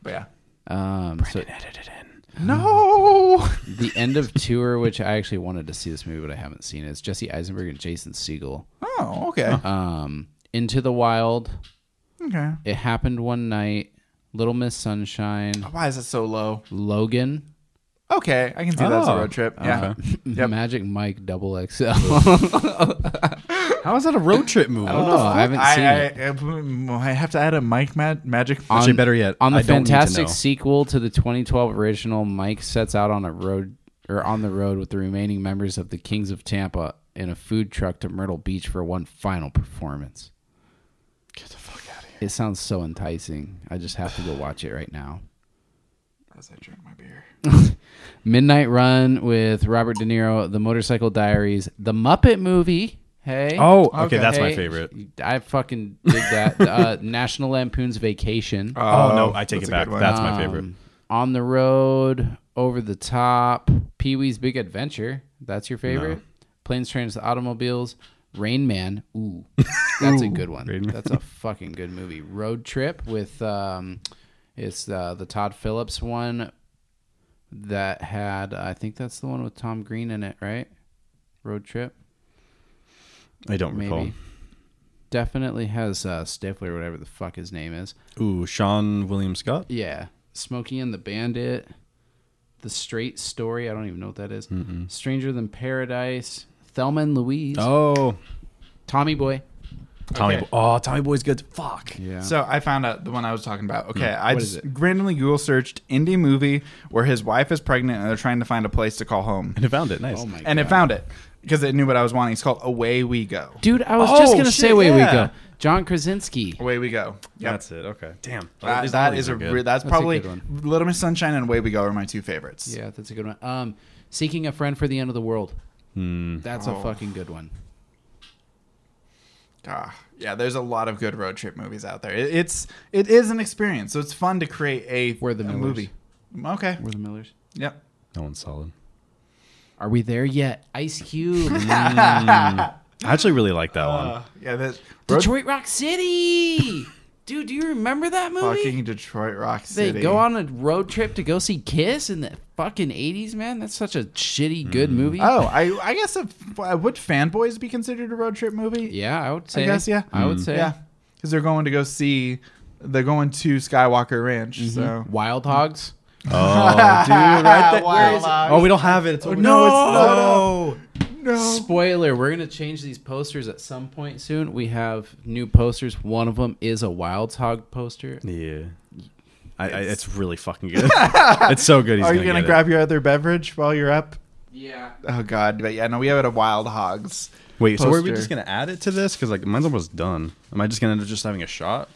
But yeah. Um, so Edit it in. No. the end of tour, which I actually wanted to see this movie, but I haven't seen it. It's Jesse Eisenberg and Jason Segel. Oh, okay. Um, Into the Wild. Okay. It happened one night. Little Miss Sunshine. Why is it so low? Logan. Okay, I can see that as a Oh, road trip. Yeah. Uh, Yep. Magic Mike Double XL. How is that a road trip movie? I don't know. I haven't seen I, it. I, I have to add a Mike ma- Magic. On- Actually, better yet, On the I don't need to fantastic know. sequel to the 2012 original, Mike sets out on a road or on the road with the remaining members of the Kings of Tampa in a food truck to Myrtle Beach for one final performance. Get the fuck out of here. It sounds so enticing. I just have to go watch it right now. As I drink my beer. Midnight Run with Robert De Niro, The Motorcycle Diaries, The Muppet Movie. Hey. Oh, okay, Okay. that's my favorite. I fucking dig that. uh, National Lampoon's Vacation. Oh, no, I take it back. That's my Um, favorite. On the Road, Over the Top, Pee Wee's Big Adventure. That's your favorite? Planes, Trains, Automobiles, Rain Man. Ooh, that's a good one. That's a fucking good movie. Road Trip with um, it's uh, the Todd Phillips one that had I think that's the one with Tom Green in it, right? Road Trip, I don't maybe. recall. Definitely has uh, Stifler, or whatever the fuck his name is. Ooh, Seann William Scott. Yeah, Smokey and the Bandit, The Straight Story. I don't even know what that is. Stranger Than Paradise, Thelma and Louise, Oh, Tommy Boy. Tommy. Okay. Bo- oh, Tommy Boy's good. Fuck. Yeah. So I found out the one I was talking about. Okay, I What is just it? randomly Google searched indie movie where his wife is pregnant and they're trying to find a place to call home, And it found it. Nice. oh my and it found it because it knew what I was wanting. It's called Away We Go. Dude, I was Oh, just gonna say, shit, "Way yeah. we go." John Krasinski. Away We Go. Yep. That's it. Okay. Damn. That, These that all a are good. re- that's, That's a probably good Little Miss Sunshine and Away We Go are my two favorites. Yeah, that's a good one. Um, Seeking a Friend for the End of the World. Hmm. That's Oh. a fucking good one. Ah, yeah, there's a lot of good road trip movies out there. It, it's it is an experience, so it's fun to create a, We're the a movie. Okay. We're the Millers. Yep. That one's solid. Are we there yet? Ice Cube. I actually really like that one. Uh, yeah, that Detroit Rock City. Dude, do you remember that movie? fucking Detroit Rock City. They go on a road trip to go see Kiss in the fucking eighties, man. That's such a shitty good movie. Oh, I I guess if, uh, would Fanboys be considered a road trip movie? yeah, I would say. guess, yeah. I would Mm. say. Yeah, because they're going to go see They're going to Skywalker Ranch. Mm-hmm. So Wild hogs. Oh, dude, right there. Wild Where is it? Hogs. Oh, we don't have it. It's over no, no, it's no. Spoiler: We're gonna change these posters at some point soon. We have new posters. One of them is a Wild Hog poster. Yeah. I, I, it's really fucking good. it's so good. He's Are you gonna gonna get it. grab your other beverage while you're up? Yeah. Oh God, but yeah, no, we have it a Wild Hogs. Wait, so are we just gonna add it to this? Because like mine's almost done. Am I just gonna end up just having a shot?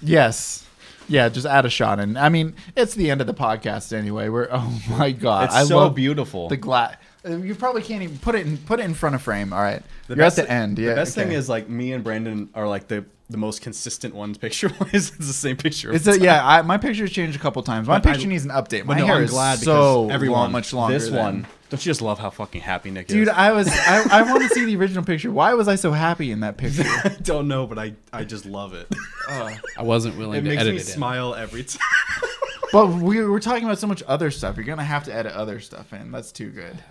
Yes. Yeah, just add a shot in. I mean, it's the end of the podcast anyway. We're oh my god, It's I so love beautiful. the glass. You probably can't even put it in put it in front of frame. All right, The you're best- at the end. Yeah, the best okay. thing is like me and Brandon are like the the most consistent ones picture wise. it's the same picture. It's a, yeah. I, my picture's changed a couple times. My But I- picture needs an update. My no, hair I'm is glad so because everyone long, much longer. This than- one, don't you just love how fucking happy Nick is? dude. I was. I, I want to see the original picture. Why was I so happy in that picture? I don't know, but I I just love it. Uh, I wasn't willing it to makes edit me it. in. smile every time. but we were talking about so much other stuff. You're gonna have to edit other stuff in. That's too good.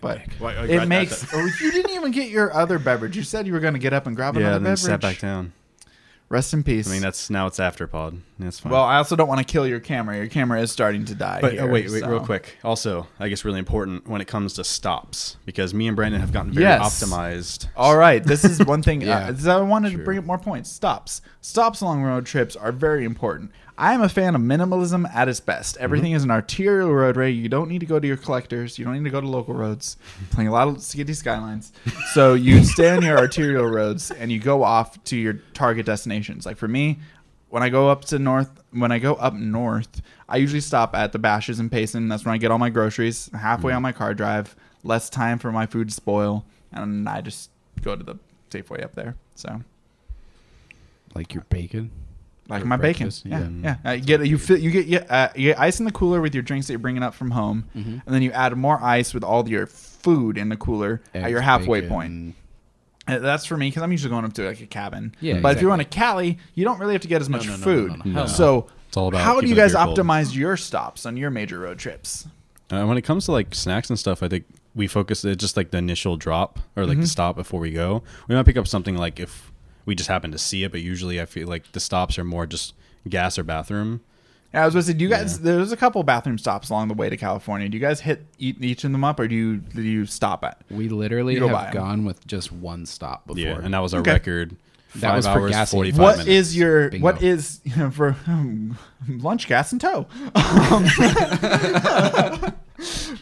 But Why- I regret it makes. oh, you didn't even get your other beverage. You said you were gonna get up and grab yeah, another and then beverage. sat back down. Rest in peace. I mean, that's now it's after pod. That's fine. Well, I also don't want to kill your camera. Your camera is starting to die. But here, oh, wait, wait, so- real quick. Also, I guess really important when it comes to stops because me and Brandon have gotten very Yes. optimized. All right, this is one thing. Yeah. uh, I wanted to bring up more points. Stops. Stops along road trips are very important. I am a fan of minimalism at its best. Mhm. Everything is an arterial roadway. You don't need to go to your collectors. You don't need to go to local roads. Playing a lot of city skylines. So you stay on your arterial roads and you go off to your target destinations. Like for me, when I go up to north, when I go up north, I usually stop at the Bashas' and Payson. That's when I get all my groceries. Halfway mm-hmm. on my car drive, less time for my food to spoil, and I just go to the Safeway up there. So, Like your bacon. Like my bacon, yeah. yeah, yeah. Uh, you get you fit you get you, uh, you get ice in the cooler with your drinks that you're bringing up from home, Mhm. and then you add more ice with all your food in the cooler at your halfway bacon. point. Uh, That's for me because I'm usually going up to like a cabin. Yeah, but if you're on a. Cali, you don't really have to get as much no, no, food. no. So It's all about how do you guys beer cold. optimize your stops on your major road trips? Uh, when it comes to like snacks and stuff, I think we focus it just like the initial drop or like Mm-hmm. the stop before we go. We might pick up something like if we just happen to see it, but usually I feel like the stops are more just gas or bathroom. Yeah, I was going to say, do you guys? There's a couple bathroom stops along the way to California. Do you guys hit each of them up, or do you do you stop at? We literally You go by have 'em. gone with just one stop before. Yeah, and that was our Okay. record. That Five was for hours, gassing. forty-five What minutes. is your Bingo. what is for um, lunch gas and tow? Um,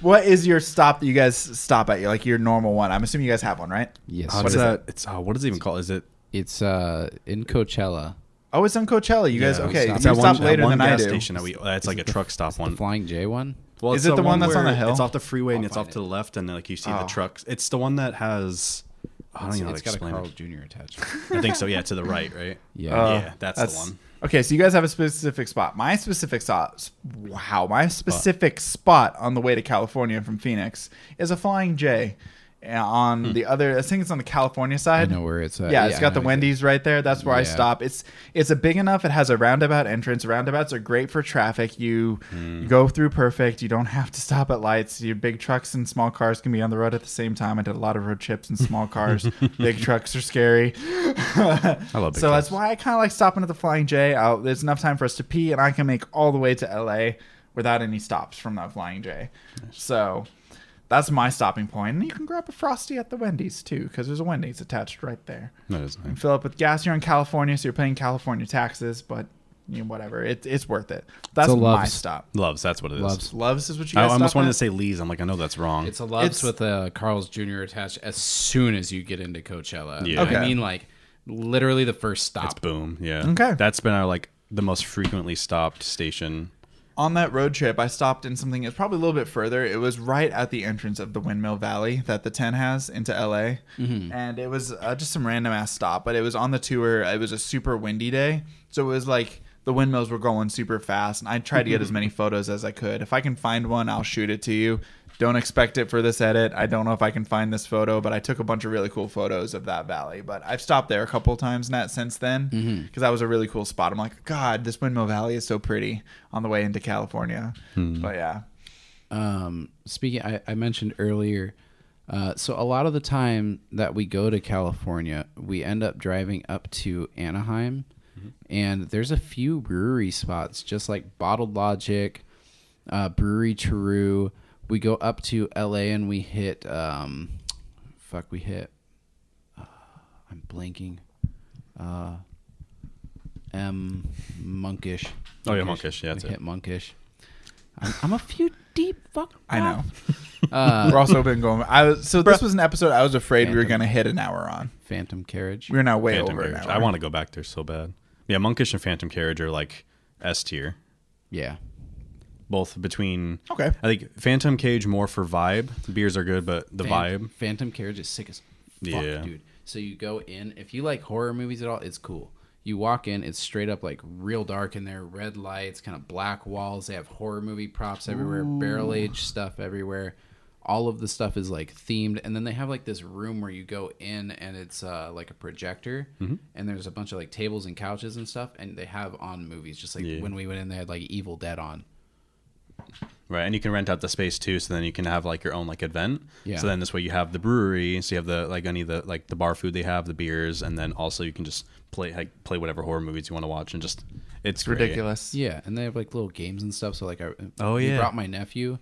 what is your stop that you guys stop at? Like your normal one? I'm assuming you guys have one, right? yes, Oh, What it's is that? It's oh, what is it even called? Is it? It's uh in Coachella. Oh, it's on Coachella. You guys Yeah, okay? You It's stop that one, later one than I gas do. station that we. uh, It's like a truck stop The one. Flying J one. Well, Is it's it the one that's on where the hill? It's off the freeway and I'll it's off find to the left, and then like you see Oh. the trucks. It's the one that has. I don't It's, know how to it's got a explain Carl it. Jr. attachment. I think so. Yeah, to the right, right? Yeah. Uh, Yeah, that's the one. Okay, so you guys have a specific spot. My specific spot, wow, my specific spot on the way to California from Phoenix is a Flying J. uh, On the other, I think it's on the California I side. know where it's at. yeah, it's I got the Wendy's right there. That's where I Yeah. stop. It's it's a big enough. It has a roundabout entrance. Roundabouts are great for traffic. You, Hmm. you go through perfect. You don't have to stop at lights. Your big trucks and small cars can be on the road at the same time. I did a lot of road trips in small cars. big trucks are scary. I love big so that's trucks. why I kind of like stopping at the Flying J. I'll, there's enough time for us to pee, and I can make all the way to LA without any stops from that Flying J. So that's my stopping point. And you can grab a frosty at the Wendy's too, because there's a Wendy's attached right there. That is And nice. fill up with gas. You're in California, so you're paying California taxes, but you know, whatever. It, it's worth it. That's So my Loves. stop. Loves. That's what it is. Loves. Loves is what you I guys. almost stop wanted at? to say Lee's. I'm like, I know that's wrong. It's a Loves It's- with a Carl's Jr. attached as soon as you get into Coachella. Yeah. Okay. I mean, like literally the first stop. It's boom. Yeah. Okay. That's been our like the most frequently stopped station. On that road trip, I stopped in something. It's probably a little bit further. It was right at the entrance of the Windmill Valley that the 10 has into LA, and it was uh, just some random ass stop. But it was on the tour. It was a super windy day, so it was like the windmills were going super fast, and I tried to get as many photos as I could. If I can find one, I'll shoot it to you. Don't expect it for this edit. I don't know if I can find this photo, but I took a bunch of really cool photos of that valley. But I've stopped there a couple of times Nat since then because that was a really cool spot. I'm like, God, this Windmill Valley is so pretty on the way into California. But yeah, um, speaking, I, I mentioned earlier. Uh, so a lot of the time that we go to California, we end up driving up to Anaheim, and there's a few brewery spots, just like Bottled Logic, uh, Brewery Tru. We go up to L.A. and we hit, um, fuck, we hit. Uh, I'm blanking. Uh, M Monkish. Oh, yeah, Monkish. Yeah, we that's hit it. Monkish. I'm, I'm a few deep. Fuck. I know. Uh, We're also been going. I was so this was an episode I was afraid we were gonna hit an hour on. Phantom Carriage. We're now way Phantom over an Carriage. hour. I want to go back there so bad. Yeah, Monkish and Phantom Carriage are like S tier. Yeah. Both between. Okay. I think Phantom Cage more for vibe. Beers are good, but the Phan- vibe. Phantom Carriage is sick as fuck, Yeah. dude. So you go in. If you like horror movies at all, it's cool. You walk in, it's straight up like real dark in there, red lights, kind of black walls. They have horror movie props everywhere, barrel aged stuff everywhere. All of the stuff is like themed, and then they have like this room where you go in, and it's uh, like a projector, Mm-hmm. and there's a bunch of like tables and couches and stuff, and they have on movies. Just like Yeah. when we went in, they had like Evil Dead on. Right, and you can rent out the space too, so then you can have like your own like event. Yeah. So then this way you have the brewery, so you have the like any of the like the bar food they have, the beers, and then also you can just play like, play whatever horror movies you want to watch, and just it's It's great. ridiculous. Yeah, and they have like little games and stuff. So like, I Oh, we yeah. brought my nephew,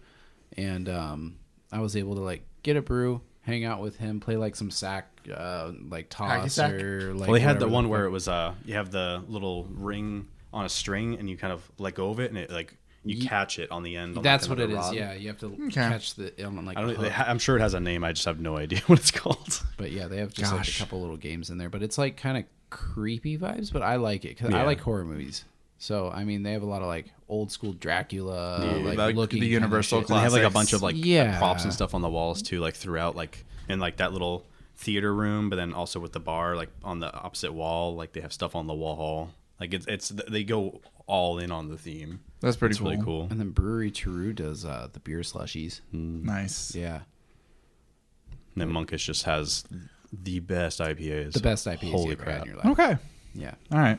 and um, I was able to like get a brew, hang out with him, play like some sack, uh, like Hacky toss sack? or like. well, they had the one where it was uh you have the little ring on a string, and you kind of let go of it, and it like you Ye- catch it on the end. on, That's like, what it another is. Yeah, you have to Okay. catch the on like. I a don't. Hook. ha- I'm sure it has a name. I just have no idea what it's called. But yeah, they have just like a couple little games in there. But it's like kind of creepy vibes. But I like it because I like horror movies. So I mean, they have a lot of like old school Dracula, Yeah. like, Like looking the kinda Universal shit. They have like a bunch of like Yeah. props and stuff on the walls too, like throughout, like in like that little theater room, but then also with the bar, like on the opposite wall, like they have stuff on the wall. Like it's it's they go all in on the theme. That's pretty cool. really cool. And then Brewery Tru does uh, the beer slushies. Nice. Yeah. And then Monkish just has the best IPAs. The best IPAs Holy you ever had crap. in your life. Okay. Yeah. All right.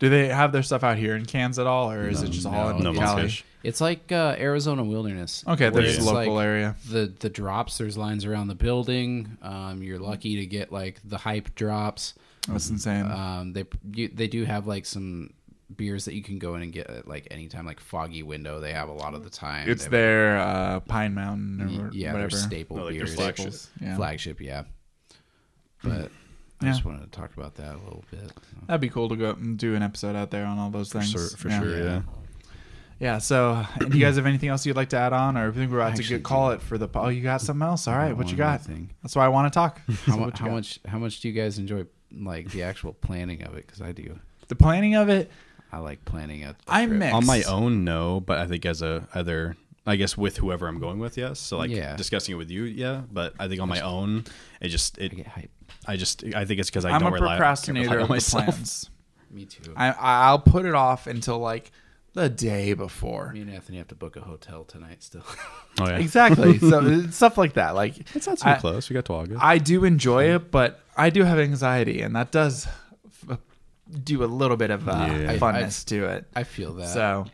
Do they have their stuff out here in cans at all, or is it just all in No Cali? Monkish. It's like uh, Arizona Wilderness. Okay, where there's it's local like area. The the drops. There's lines around the building. Um, you're lucky to get like the hype drops. That's insane. Um, they you, they do have like some beers that you can go in and get at like anytime, like Foggy Window. They have a lot of the time. it's They have, their uh, Pine Mountain or yeah, whatever. their staple Oh, like their beers. flagship. Yeah. Flagship, yeah. But I Yeah. just wanted to talk about that a little bit. That'd be cool to go up and do an episode out there on all those things. For, for yeah. sure, yeah. Yeah. So, uh, do you guys have anything else you'd like to add on, or I think we're about to get, call it for the? Oh, you got something else? All right. What you got? thing. That's why I want to talk. How, So mu- what you how much? How much do you guys enjoy like the actual planning of it? Because I do. The planning of it. I like planning a. a I'm trip. mixed. On my own, no, but I think as a other, I guess with whoever I'm going with, yes. So like Yeah. discussing it with you, yeah. But I think on my own, it just I it. get hype. I just I think it's because I I'm don't a rely, procrastinator rely on of the myself. plans. Me too. I I'll put it off until like the day before. Me and Anthony have to book a hotel tonight still. Oh yeah, Exactly. so stuff like that. Like it's not too I- close. We got to August. I do enjoy it, but I do have anxiety, and that does f- do a little bit of uh, Yeah. I- funness to it. I feel that. So,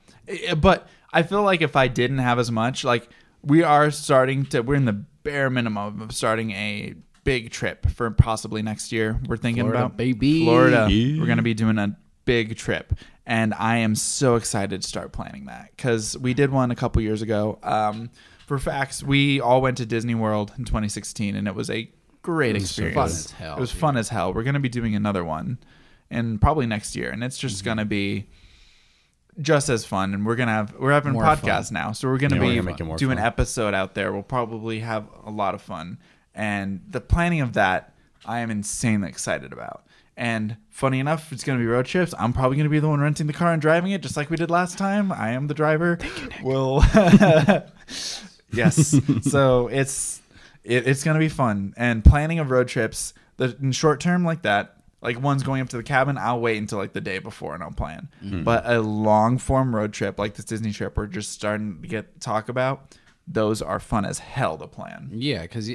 but I feel like if I didn't have as much, like we are starting to, we're in the bare minimum of starting a big trip for possibly next year. We're thinking Florida, about baby. Florida. Yeah. We're going to be doing a big trip, and I am so excited to start planning that because we did one a couple years ago. Um, for facts, we all went to Disney World in 2016, and it was a great was experience. fun as hell, It was dude. fun as hell. We're going to be doing another one, and probably next year, and it's Mm-hmm. just going to be just as fun. And we're gonna have we're having More podcasts now, so we're gonna Yeah, we're be gonna it more do an episode out there. We'll probably have a lot of fun, and the planning of that I am insanely excited about. And funny enough, it's to be road trips. I'm probably to be the one renting the car and driving it, just like we did last time. I am the driver. We'll, yes. so it's it, it's to be fun. And planning of road trips, the in short term like that, like one's going up to the cabin. I'll wait until like the day before and I'll plan. Mm-hmm. But a long form road trip like this Disney trip, we're just starting to get talk about. Those are fun as hell to plan. Yeah, because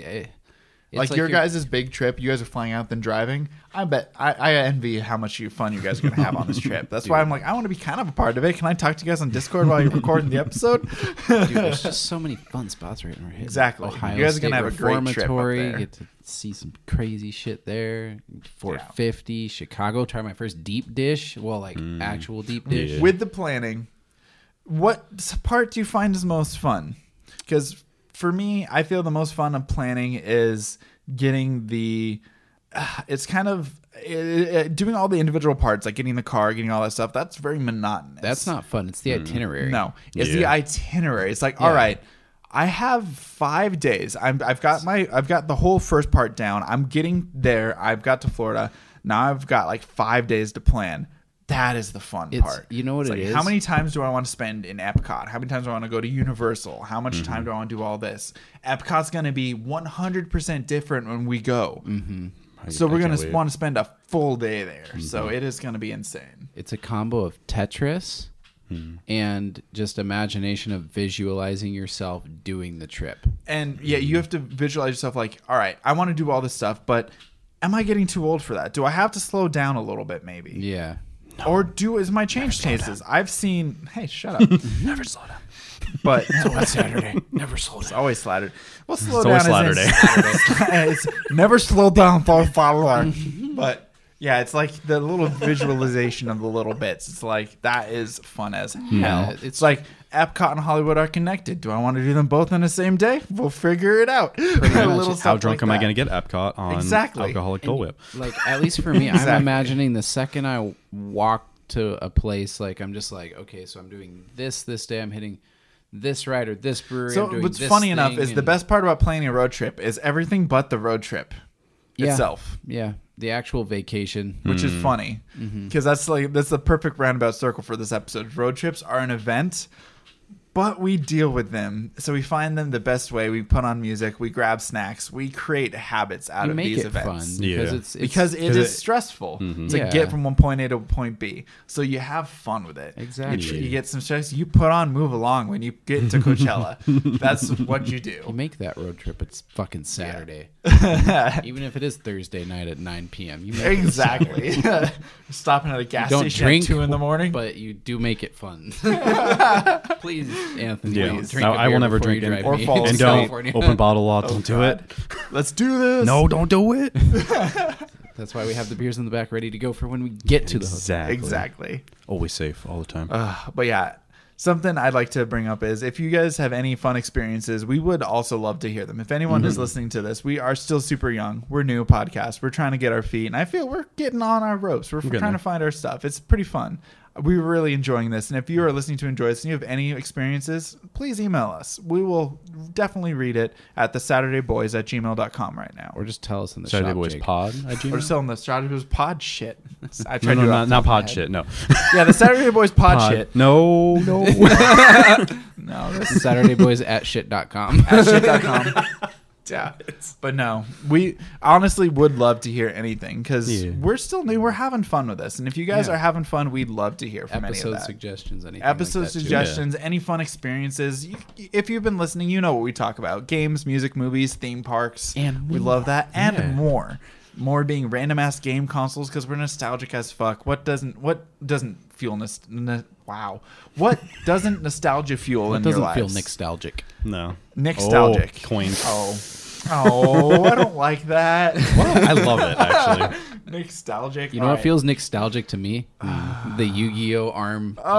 like, like your you're- guys' big trip, you guys are flying out then driving. I bet I, I envy how much fun you guys are gonna have on this trip. That's why I'm like, I want to be kind of a part of it. Can I talk to you guys on Discord while you're recording the episode? Dude, there's just so many fun spots right in our head. Exactly. Ohio You guys are gonna have a great trip up there. Get to see some crazy shit there. 450, Chicago. Try my first deep dish. Well, like Mm. actual deep dish. Yeah. With the planning, what part do you find is most fun? Because for me, I feel the most fun of planning is getting the. Uh, it's kind of uh, doing all the individual parts, like getting the car, getting all that stuff. That's very monotonous. That's not fun. It's the itinerary. Mm. No, it's the itinerary. It's like, Yeah. all right, I have five days. I'm, I've got my, I've got the whole first part down. I'm getting there. I've got to Florida. Now I've got like five days to plan. That is the fun It's- part. you know what It's it like, is? How many times do I want to spend in Epcot? How many times do I want to go to Universal? How much Mm-hmm. time do I want to do all this? Epcot's going to be 100% different when we go. Mm-hmm. So I we're going to wait. want to spend a full day there. So Mm-hmm. it is going to be insane. It's a combo of Tetris Hmm. and just imagination of visualizing yourself doing the trip. And yeah, you have to visualize yourself like, all right, I want to do all this stuff, but am I getting too old for that? Do I have to slow down a little bit, maybe? Yeah. Or do is my change tastes? I've seen. Hey, shut up. Never slow down. But It's always Saturday. Never sold it's always slattered. Well, slow It's down always is eh? Saturday. it's never slow down for follower. But yeah, it's like the little visualization of the little bits. It's like that is fun as hell. Yeah, it's- like Epcot and Hollywood are connected. Do I want to do them both on the same day? We'll figure it out. much. Little How drunk like am I going to get Epcot on Exactly. alcoholic Dole Whip? like at least for me, Exactly. I'm imagining the second I walk to a place, like I'm just like, okay, so I'm doing this this day. I'm hitting this ride or this brewery. So I'm doing what's this funny enough thing, is the best part about planning a road trip is everything but the road trip Yeah. itself, Yeah, the actual vacation. which is funny Mm-hmm. because that's like that's the perfect roundabout circle for this episode. Road trips are an event, but we deal with them. So we find them the best way. We put on music, we grab snacks, we create habits out You of make these it events. fun because Yeah. it's, it's because it 'cause is it- stressful mm-hmm. to Yeah. get from one point A to point B. So you have fun with it. Exactly. You, you get some stress. You put on Move Along when you get to Coachella. That's what you do. you make that road trip. It's fucking Saturday, even if it is Thursday night at 9 p.m. You make Exactly. Stopping at a gas don't station drink at two in the morning. but you do make it fun. Please, Anthony, Yeah. don't drink No, a I will never drink any- drive Or fall to And don't California. open bottle lot. Don't do it. Let's do this. No, don't do it. That's why we have the beers in the back ready to go for when we get to the hotel. Exactly. Exactly. Always safe all the time. Uh, but yeah, something I'd like to bring up is if you guys have any fun experiences, we would also love to hear them. If anyone Mm-hmm. is listening to this, we are still super young. We're new podcast. We're trying to get our feet, and I feel we're getting on our ropes. We're getting trying there. to find our stuff. It's pretty fun. We're really enjoying this. And if you are listening to enjoy this and you have any experiences, please email us. We will definitely read it at the Saturday Boys at gmail.com right now. Or just tell us in the Saturday shop, Boys Jake. Pod at Gmail? Or selling the Saturday Boys pod shit. I no, tried no, to do not, not top of my pod shit. No. Yeah, the Saturday Boys pod, Pod. shit. No, no. No, that's Saturday Boys at shit.com. at shit.com. yeah. But no, we honestly would love to hear anything because Yeah. we're still new. We're having fun with this. And if you guys Yeah. are having fun, we'd love to hear from any Episode of that. suggestions, anything. Episode like that, too. suggestions, any fun experiences. You, if you've been listening, you know what we talk about games, music, movies, theme parks. And we more. love that and Yeah. more. More being random ass game consoles because we're nostalgic as fuck. What doesn't what doesn't fuel nost- n- wow? What doesn't nostalgia fuel It in doesn't lives? feel nostalgic. no. Nostalgic. Oh, coin. Oh. Oh, I don't like that. I love it, actually. Nostalgic. You know All what right. feels nostalgic to me? the Yu-Gi-Oh arm. Oh.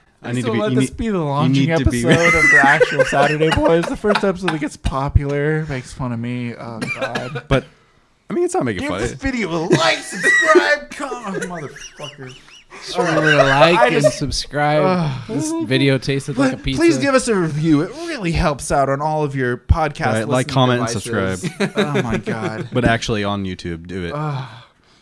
I need so to be. let this need- be the launching episode be- of the actual Saturday Boys. The first episode that gets popular makes fun of me. Oh God! but, I mean, it's not making Give fun. this video a like, subscribe, comment, motherfucker. Remember to like I and just- subscribe. this video tasted like a Please, pizza. please give us a review. It really helps out on all of your podcast. Right, like, listening comment, and subscribe. oh my God! But actually, on YouTube, do it.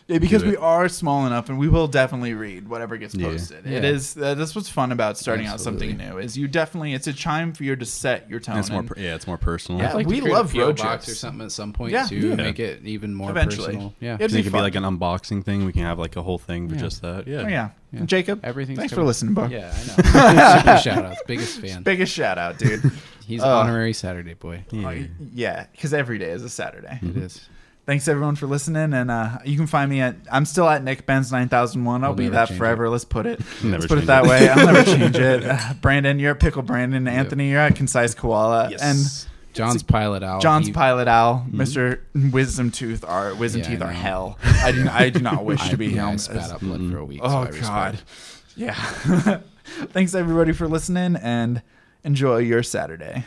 Yeah, because we are small enough, and we will definitely read whatever gets Yeah. posted. It Yeah. is uh, that's what's fun about starting out something new. Is you definitely it's a time for you to set your tone. it's more. and- Per, yeah, it's more personal. Yeah, I'd like to we create love a PO road box trips. or something at some point Yeah. to Yeah. make it even more Eventually. personal. Yeah, It'd be it could be like an unboxing thing. We can have like a whole thing for Yeah. just that. Yeah. Oh, yeah. Yeah. Jacob, Everything's thanks for covered. listening, bro. yeah, I know. Super shout outs, biggest fan. Biggest shout out, dude. He's Uh, honorary Saturday boy. Uh, yeah, because every day is a Saturday. It is. Thanks everyone for listening, and uh, you can find me at I'm still at Nick Benz nine thousand one. I'll We'll be that forever. Let's put it. Never let's put it that it. way. I'll never change it. Uh, Brandon, you're at Pickle Brandon. Anthony, you're at Concise Koala, Yes. John's pilot Owl. John's He- Pilot Owl, Mister Wisdom Tooth. Are Wisdom Yeah, Teeth are hell. I do. I do not wish I, to be yeah, I him. spat up blood for a week. so Oh I God. it. Yeah. Thanks everybody for listening, and enjoy your Saturday.